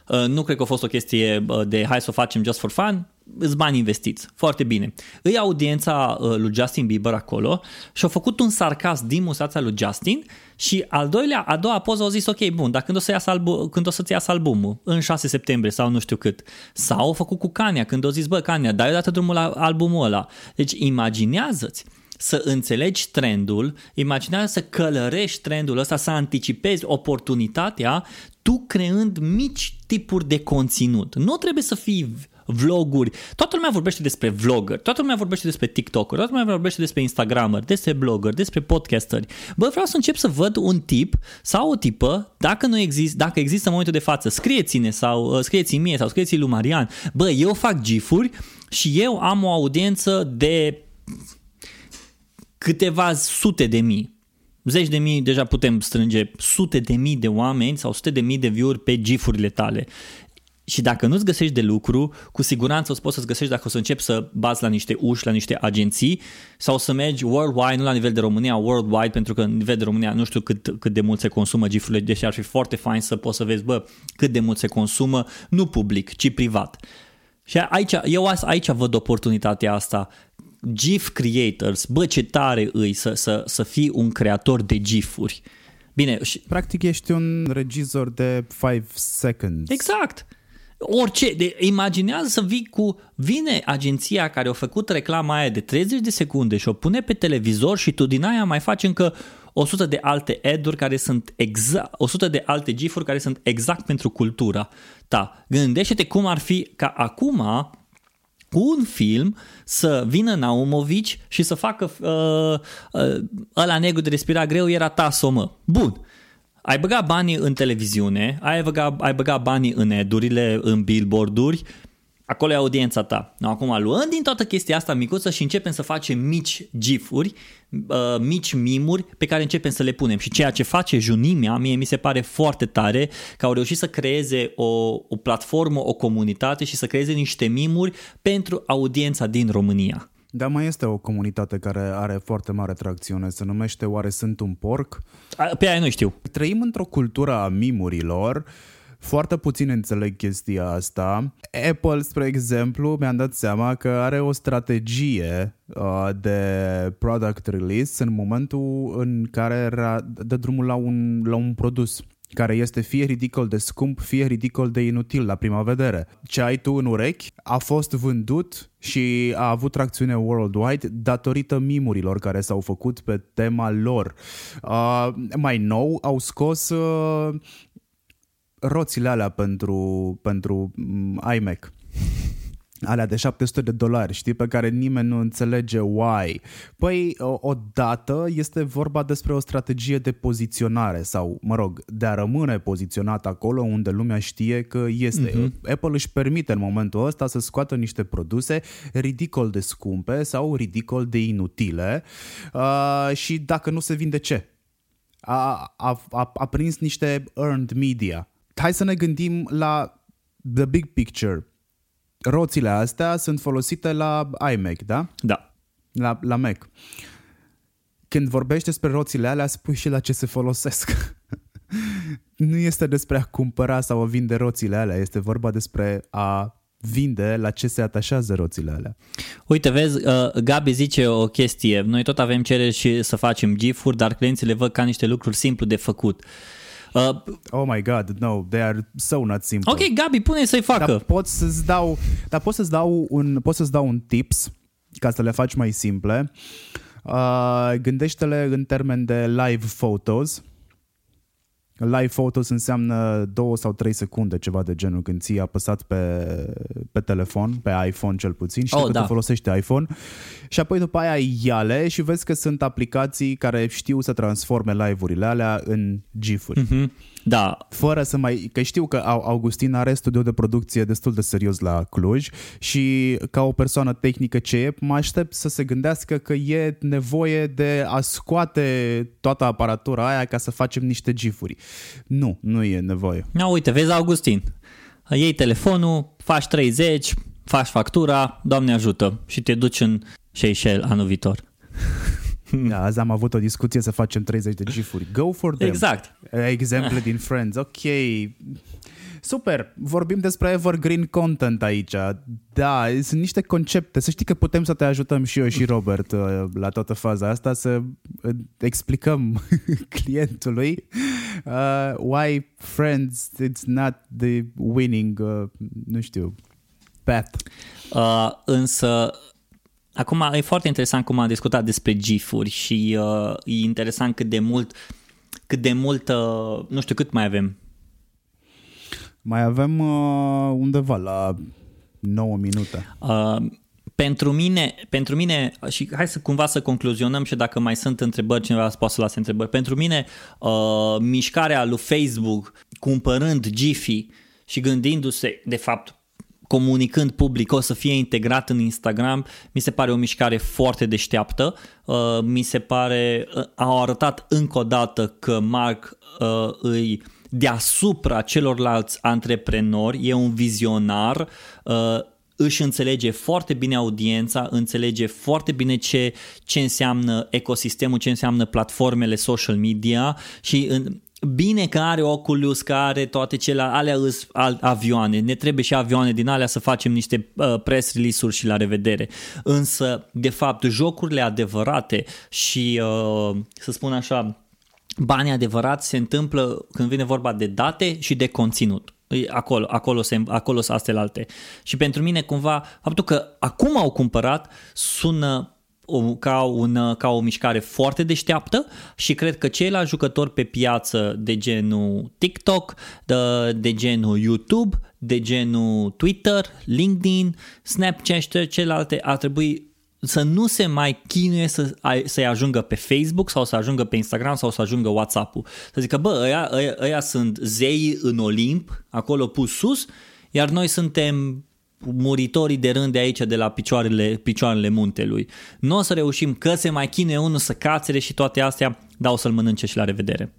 uh, nu cred că a fost o chestie uh, de hai să o facem just for fun, îți bani investiți. Foarte bine. Îi audiența uh, lui Justin Bieber acolo și au făcut un sarcasm din mustața lui Justin și al doilea, a doua poză au zis ok, bun, dar când o, să iasă albu- când o să-ți iasă albumul? În 6 septembrie sau nu știu cât. Sau au făcut cu Kanye, când au zis, bă, Kanye, dai odată drumul la albumul ăla. Deci imaginează-ți să înțelegi trendul, imaginează să călărești trendul ăsta, să anticipezi oportunitatea, tu creând mici tipuri de conținut. Nu trebuie să fii vloguri. Toată lumea vorbește despre vlogger, toată lumea vorbește despre TikToker, toată lumea vorbește despre Instagrammer, despre blogger, despre podcasteri. Bă, vreau să încep să văd un tip sau o tipă, dacă nu există, dacă există în momentul de față, scrieți-ne sau uh, scrieți mie sau scrieți lui Marian. Bă, eu fac gifuri și eu am o audiență de câteva sute de mii. Zeci de mii deja putem strânge sute de mii de oameni sau sute de mii de view-uri pe gifurile tale. Și dacă nu-ți găsești de lucru, cu siguranță o să poți să-ți găsești dacă o să începi să bați la niște uși, la niște agenții sau să mergi worldwide, nu la nivel de România, worldwide, pentru că în nivel de România nu știu cât, cât de mult se consumă gifurile, deși ar fi foarte fain să poți să vezi, bă, cât de mult se consumă, nu public, ci privat. Și aici, eu aici văd oportunitatea asta GIF creators, bă ce tare îi să, să, să fii un creator de GIF-uri. Bine, și... Practic ești un regizor de 5 seconds. Exact. Orice, de, imaginează să vii cu, vine agenția care a făcut reclama aia de 30 de secunde și o pune pe televizor și tu din aia mai faci încă 100 de alte ad-uri care sunt exact, 100 de alte gif-uri care sunt exact pentru cultura ta. Gândește-te cum ar fi ca acum cu un film să vină Naumovici și să facă uh, uh, ăla negru de respira greu era taso, mă. Bun. Ai băgat banii în televiziune, ai băgat, ai băgat banii în edurile, în billboarduri acolo e audiența ta. No, acum, luând din toată chestia asta micuță și începem să facem mici gifuri, uh, mici mimuri pe care începem să le punem. Și ceea ce face Junimia, mie mi se pare foarte tare că au reușit să creeze o, o platformă, o comunitate și să creeze niște mimuri pentru audiența din România. Dar mai este o comunitate care are foarte mare tracțiune, se numește Oare sunt un porc? Pe aia nu știu. Trăim într-o cultură a mimurilor foarte puțin înțeleg chestia asta. Apple, spre exemplu, mi-am dat seama că are o strategie uh, de product release în momentul în care dă drumul la un, la un produs care este fie ridicol de scump, fie ridicol de inutil la prima vedere. Ce ai tu în urechi a fost vândut și a avut tracțiune worldwide datorită mimurilor care s-au făcut pe tema lor. Uh, mai nou au scos uh, roțile alea pentru, pentru mm, iMac alea de 700 de dolari, știi, pe care nimeni nu înțelege why. Păi, odată este vorba despre o strategie de poziționare sau, mă rog, de a rămâne poziționat acolo unde lumea știe că este. Uh-huh. Apple își permite în momentul ăsta să scoată niște produse ridicol de scumpe sau ridicol de inutile uh, și dacă nu se vinde ce? a, a, a, a prins niște earned media. Hai să ne gândim la the big picture. Roțile astea sunt folosite la iMac, da? Da. La, la Mac. Când vorbești despre roțile alea, spui și la ce se folosesc. nu este despre a cumpăra sau a vinde roțile alea, este vorba despre a vinde la ce se atașează roțile alea. Uite, vezi, uh, Gabi zice o chestie. Noi tot avem cereri și să facem GIF-uri, dar clienții le văd ca niște lucruri simplu de făcut. Uh, oh my god, no, they are so not simple. Ok, Gabi, pune să-i facă. Dar pot să-ți dau, dar pot să-ți dau un, pot să-ți dau un tips ca să le faci mai simple. Uh, gândește-le în termen de live photos. Live photos înseamnă două sau trei secunde, ceva de genul, când ții apăsat pe, pe telefon, pe iPhone cel puțin, știi oh, că da. tu folosești iPhone și apoi după aia iale și vezi că sunt aplicații care știu să transforme live-urile alea în GIF-uri. Mm-hmm. Da. Fără să mai... Că știu că Augustin are studio de producție destul de serios la Cluj și ca o persoană tehnică ce e, mă aștept să se gândească că e nevoie de a scoate toată aparatura aia ca să facem niște gifuri. Nu, nu e nevoie. Na, uite, vezi Augustin, iei telefonul, faci 30, faci factura, Doamne ajută și te duci în Seychelles anul viitor. Da, azi am avut o discuție să facem 30 de gifuri. Go for them. Exact. Exemple din Friends. Ok. Super, vorbim despre evergreen content aici. Da, sunt niște concepte. Să știi că putem să te ajutăm și eu și Robert uh, la toată faza asta să uh, explicăm clientului uh, why Friends it's not the winning, uh, nu știu, path. Uh, însă Acum e foarte interesant cum am discutat despre GIF-uri și uh, e interesant cât de mult, cât de mult, uh, nu știu cât mai avem. Mai avem uh, undeva la 9 minute. Uh, pentru mine, pentru mine, și hai să cumva să concluzionăm și dacă mai sunt întrebări, cineva poate să lase întrebări. Pentru mine, uh, mișcarea lui Facebook cumpărând Giphy și gândindu-se, de fapt, comunicând public o să fie integrat în Instagram, mi se pare o mișcare foarte deșteaptă. Uh, mi se pare, uh, au arătat încă o dată că Mark uh, îi deasupra celorlalți antreprenori, e un vizionar, își înțelege foarte bine audiența, înțelege foarte bine ce, ce înseamnă ecosistemul, ce înseamnă platformele social media și în, Bine că are Oculus, că are toate cele alea îs avioane. Ne trebuie și avioane din alea să facem niște uh, press release-uri și la revedere. Însă, de fapt, jocurile adevărate și, uh, să spun așa, banii adevărați se întâmplă când vine vorba de date și de conținut. Acolo, acolo, se, acolo sunt astea alte. Și pentru mine, cumva, faptul că acum au cumpărat sună o, ca, un, ca o mișcare foarte deșteaptă și cred că ceilalți jucători pe piață de genul TikTok, de, de genul YouTube, de genul Twitter, LinkedIn, Snapchat și celelalte ar trebui să nu se mai chinuie să, să ajungă pe Facebook sau să ajungă pe Instagram sau să ajungă WhatsApp-ul. Să zică, bă, ăia, ăia, ăia sunt zei în Olimp, acolo pus sus, iar noi suntem muritorii de rând de aici, de la picioarele, picioarele muntelui. Nu o să reușim că se mai chine unul să cațere și toate astea, dar o să-l mănânce și la revedere.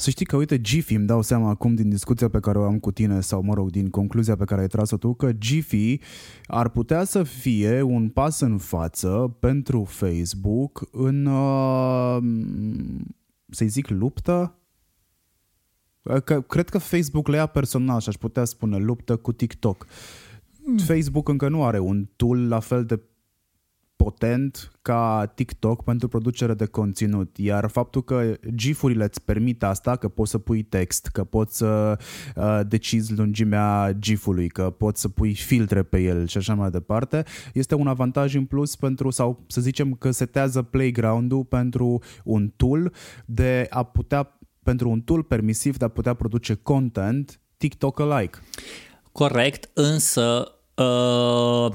Să știi că, uite, Giphy, îmi dau seama acum din discuția pe care o am cu tine sau, mă rog, din concluzia pe care ai tras-o tu, că Giphy ar putea să fie un pas în față pentru Facebook în, uh, să-i zic, luptă Că, cred că Facebook le ia personal și aș putea spune luptă cu TikTok. Mm. Facebook încă nu are un tool la fel de potent ca TikTok pentru producere de conținut, iar faptul că GIF-urile îți permit asta, că poți să pui text, că poți să uh, decizi lungimea GIF-ului, că poți să pui filtre pe el și așa mai departe, este un avantaj în plus pentru, sau să zicem că setează playground-ul pentru un tool de a putea pentru un tool permisiv de a putea produce content TikTok-alike. Corect, însă uh,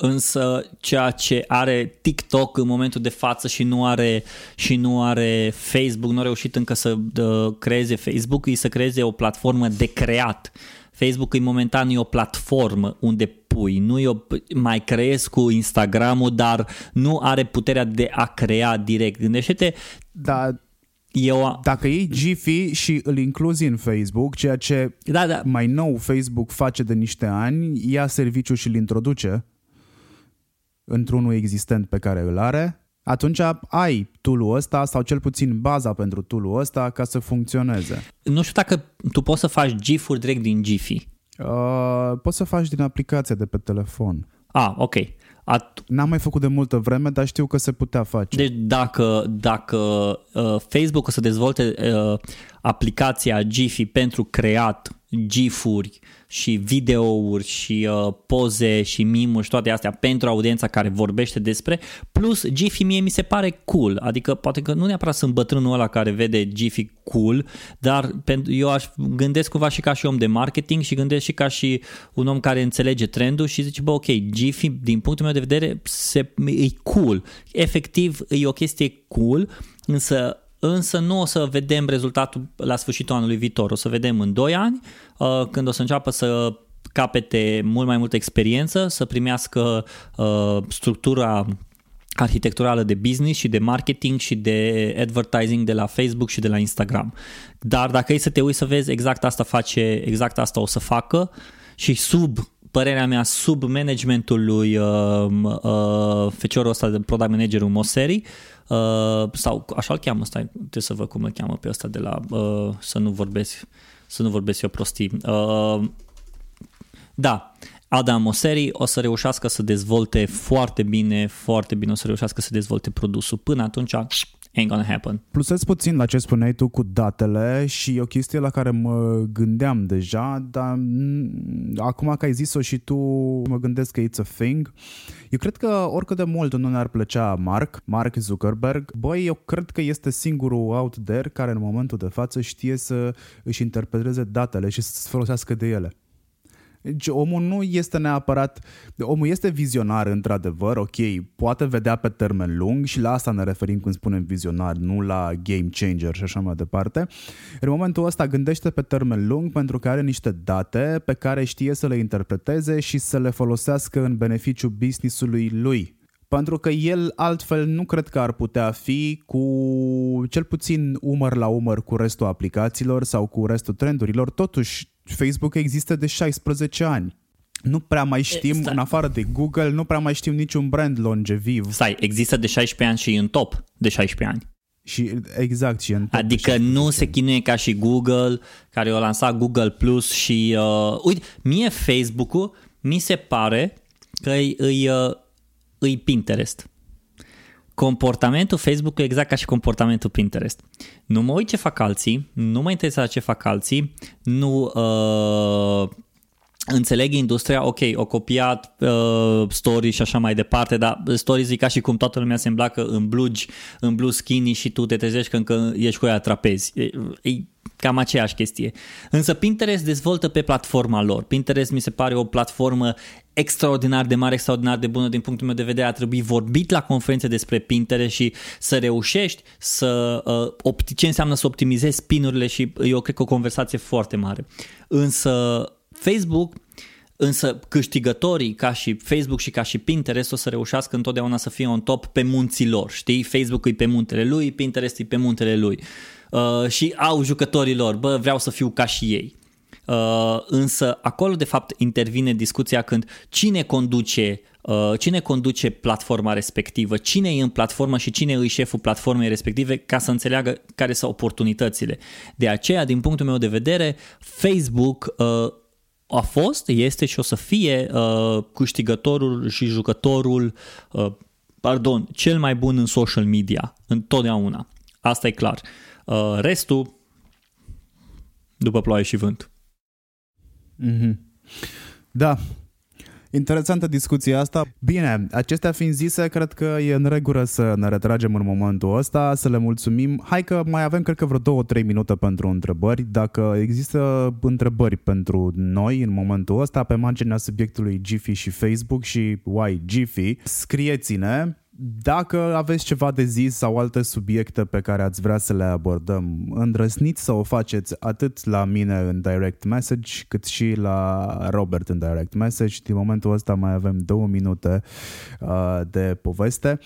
însă ceea ce are TikTok în momentul de față și nu are și nu are Facebook, nu a reușit încă să uh, creeze Facebook, e să creeze o platformă de creat. Facebook e momentan e o platformă unde pui, nu e o, mai creezi cu Instagramul, dar nu are puterea de a crea direct. Gândește-te da, Eu, Dacă iei Giphy și îl incluzi în Facebook, ceea ce da, da, mai nou Facebook face de niște ani, ia serviciul și îl introduce într-unul existent pe care îl are, atunci ai tool ăsta sau cel puțin baza pentru tool ăsta ca să funcționeze. nu știu dacă tu poți să faci GIF-uri direct din Giphy. Uh, poți să faci din aplicația de pe telefon. Ah, ok. At- N-am mai făcut de multă vreme, dar știu că se putea face. deci dacă, dacă uh, Facebook o să dezvolte uh, aplicația Giphy pentru creat GIF-uri și videouri și uh, poze și mimuri și toate astea pentru audiența care vorbește despre, plus Giphy mie mi se pare cool, adică poate că nu neapărat sunt bătrânul ăla care vede Giphy cool, dar pentru, eu aș gândesc cumva și ca și om de marketing și gândesc și ca și un om care înțelege trendul și zice, bă, ok, Giphy din punctul meu de vedere se, e cool, efectiv e o chestie cool, însă însă nu o să vedem rezultatul la sfârșitul anului viitor. O să vedem în 2 ani, uh, când o să înceapă să capete mult mai multă experiență, să primească uh, structura arhitecturală de business și de marketing și de advertising de la Facebook și de la Instagram. Dar dacă e să te uiți să vezi exact asta face, exact asta o să facă și sub părerea mea, sub managementul lui uh, uh, feciorul ăsta de product managerul Moseri, uh, sau așa-l cheamă, stai, trebuie să văd cum îl cheamă pe ăsta de la, uh, să nu vorbesc, să nu vorbesc eu prostii. Uh, da, Adam Moseri o să reușească să dezvolte foarte bine, foarte bine o să reușească să dezvolte produsul. Până atunci, ain't gonna happen. Plusez puțin la ce spuneai tu cu datele și o chestie la care mă gândeam deja, dar m- acum că ai zis-o și tu, mă gândesc că it's a thing. Eu cred că oricât de mult nu ne-ar plăcea Mark, Mark Zuckerberg, băi, eu cred că este singurul out there care în momentul de față știe să își interpreteze datele și să se folosească de ele. Deci omul nu este neapărat, omul este vizionar într-adevăr, ok, poate vedea pe termen lung și la asta ne referim când spunem vizionar, nu la game changer și așa mai departe. În momentul ăsta gândește pe termen lung pentru că are niște date pe care știe să le interpreteze și să le folosească în beneficiu business-ului lui. Pentru că el altfel nu cred că ar putea fi cu cel puțin umăr la umăr cu restul aplicațiilor sau cu restul trendurilor. Totuși, Facebook există de 16 ani. Nu prea mai știm, stai. în afară de Google, nu prea mai știm niciun brand longeviv. Stai, există de 16 ani și e în top de 16 ani. Și exact și în top de Adică nu se chinuie ca și Google, care a lansat Google Plus și... Uh, uite, mie Facebook-ul mi se pare că îi, îi, uh, îi Pinterest. Comportamentul Facebook e exact ca și comportamentul Pinterest. Nu mă uit ce fac alții, nu mă interesează ce fac alții, nu uh, înțeleg industria, ok, o copiat uh, stories și așa mai departe, dar stories e ca și cum toată lumea se îmbracă în blugi, în blue skinny și tu te trezești că încă ești cu ea trapezi. E, e cam aceeași chestie. Însă Pinterest dezvoltă pe platforma lor. Pinterest mi se pare o platformă extraordinar de mare, extraordinar de bună din punctul meu de vedere. A trebuit vorbit la conferințe despre Pinterest și să reușești să uh, opti- ce înseamnă să optimizezi pinurile și eu cred că o conversație foarte mare. Însă Facebook Însă câștigătorii ca și Facebook și ca și Pinterest o să reușească întotdeauna să fie on top pe munții lor, știi? Facebook e pe muntele lui, Pinterest e pe muntele lui. Uh, și au jucătorii lor, bă, vreau să fiu ca și ei. Uh, însă acolo de fapt intervine discuția când cine conduce uh, cine conduce platforma respectivă, cine e în platformă și cine e șeful platformei respective ca să înțeleagă care sunt oportunitățile. De aceea, din punctul meu de vedere, Facebook uh, a fost, este și o să fie uh, câștigătorul și jucătorul, uh, pardon, cel mai bun în social media, întotdeauna. Asta e clar. Uh, restul, după ploaie și vânt. Mm-hmm. Da. Interesantă discuția asta. Bine, acestea fiind zise, cred că e în regulă să ne retragem în momentul ăsta, să le mulțumim. Hai că mai avem, cred că vreo două, trei minute pentru întrebări. Dacă există întrebări pentru noi în momentul ăsta, pe marginea subiectului Giphy și Facebook și Why Giphy, scrieți-ne dacă aveți ceva de zis sau alte subiecte pe care ați vrea să le abordăm, îndrăzniți să o faceți atât la mine în direct message, cât și la Robert în direct message. Din momentul ăsta mai avem două minute uh, de poveste.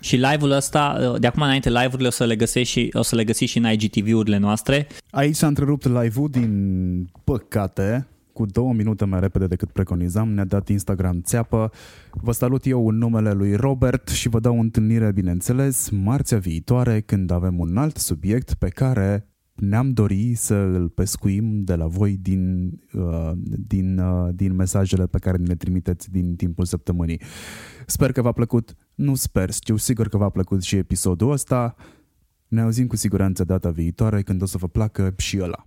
Și live-ul ăsta, uh, de acum înainte, live-urile o să le găsești și, o să le găsiți și în IGTV-urile noastre. Aici s-a întrerupt live-ul din păcate cu două minute mai repede decât preconizam, ne-a dat Instagram țeapă. Vă salut eu în numele lui Robert și vă dau o întâlnire, bineînțeles, marțea viitoare când avem un alt subiect pe care ne-am dori să îl pescuim de la voi din, uh, din, uh, din mesajele pe care ne le trimiteți din timpul săptămânii. Sper că v-a plăcut, nu sper, știu sigur că v-a plăcut și episodul ăsta. Ne auzim cu siguranță data viitoare când o să vă placă și ăla.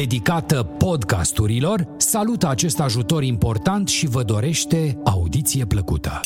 dedicată podcasturilor, salută acest ajutor important și vă dorește audiție plăcută.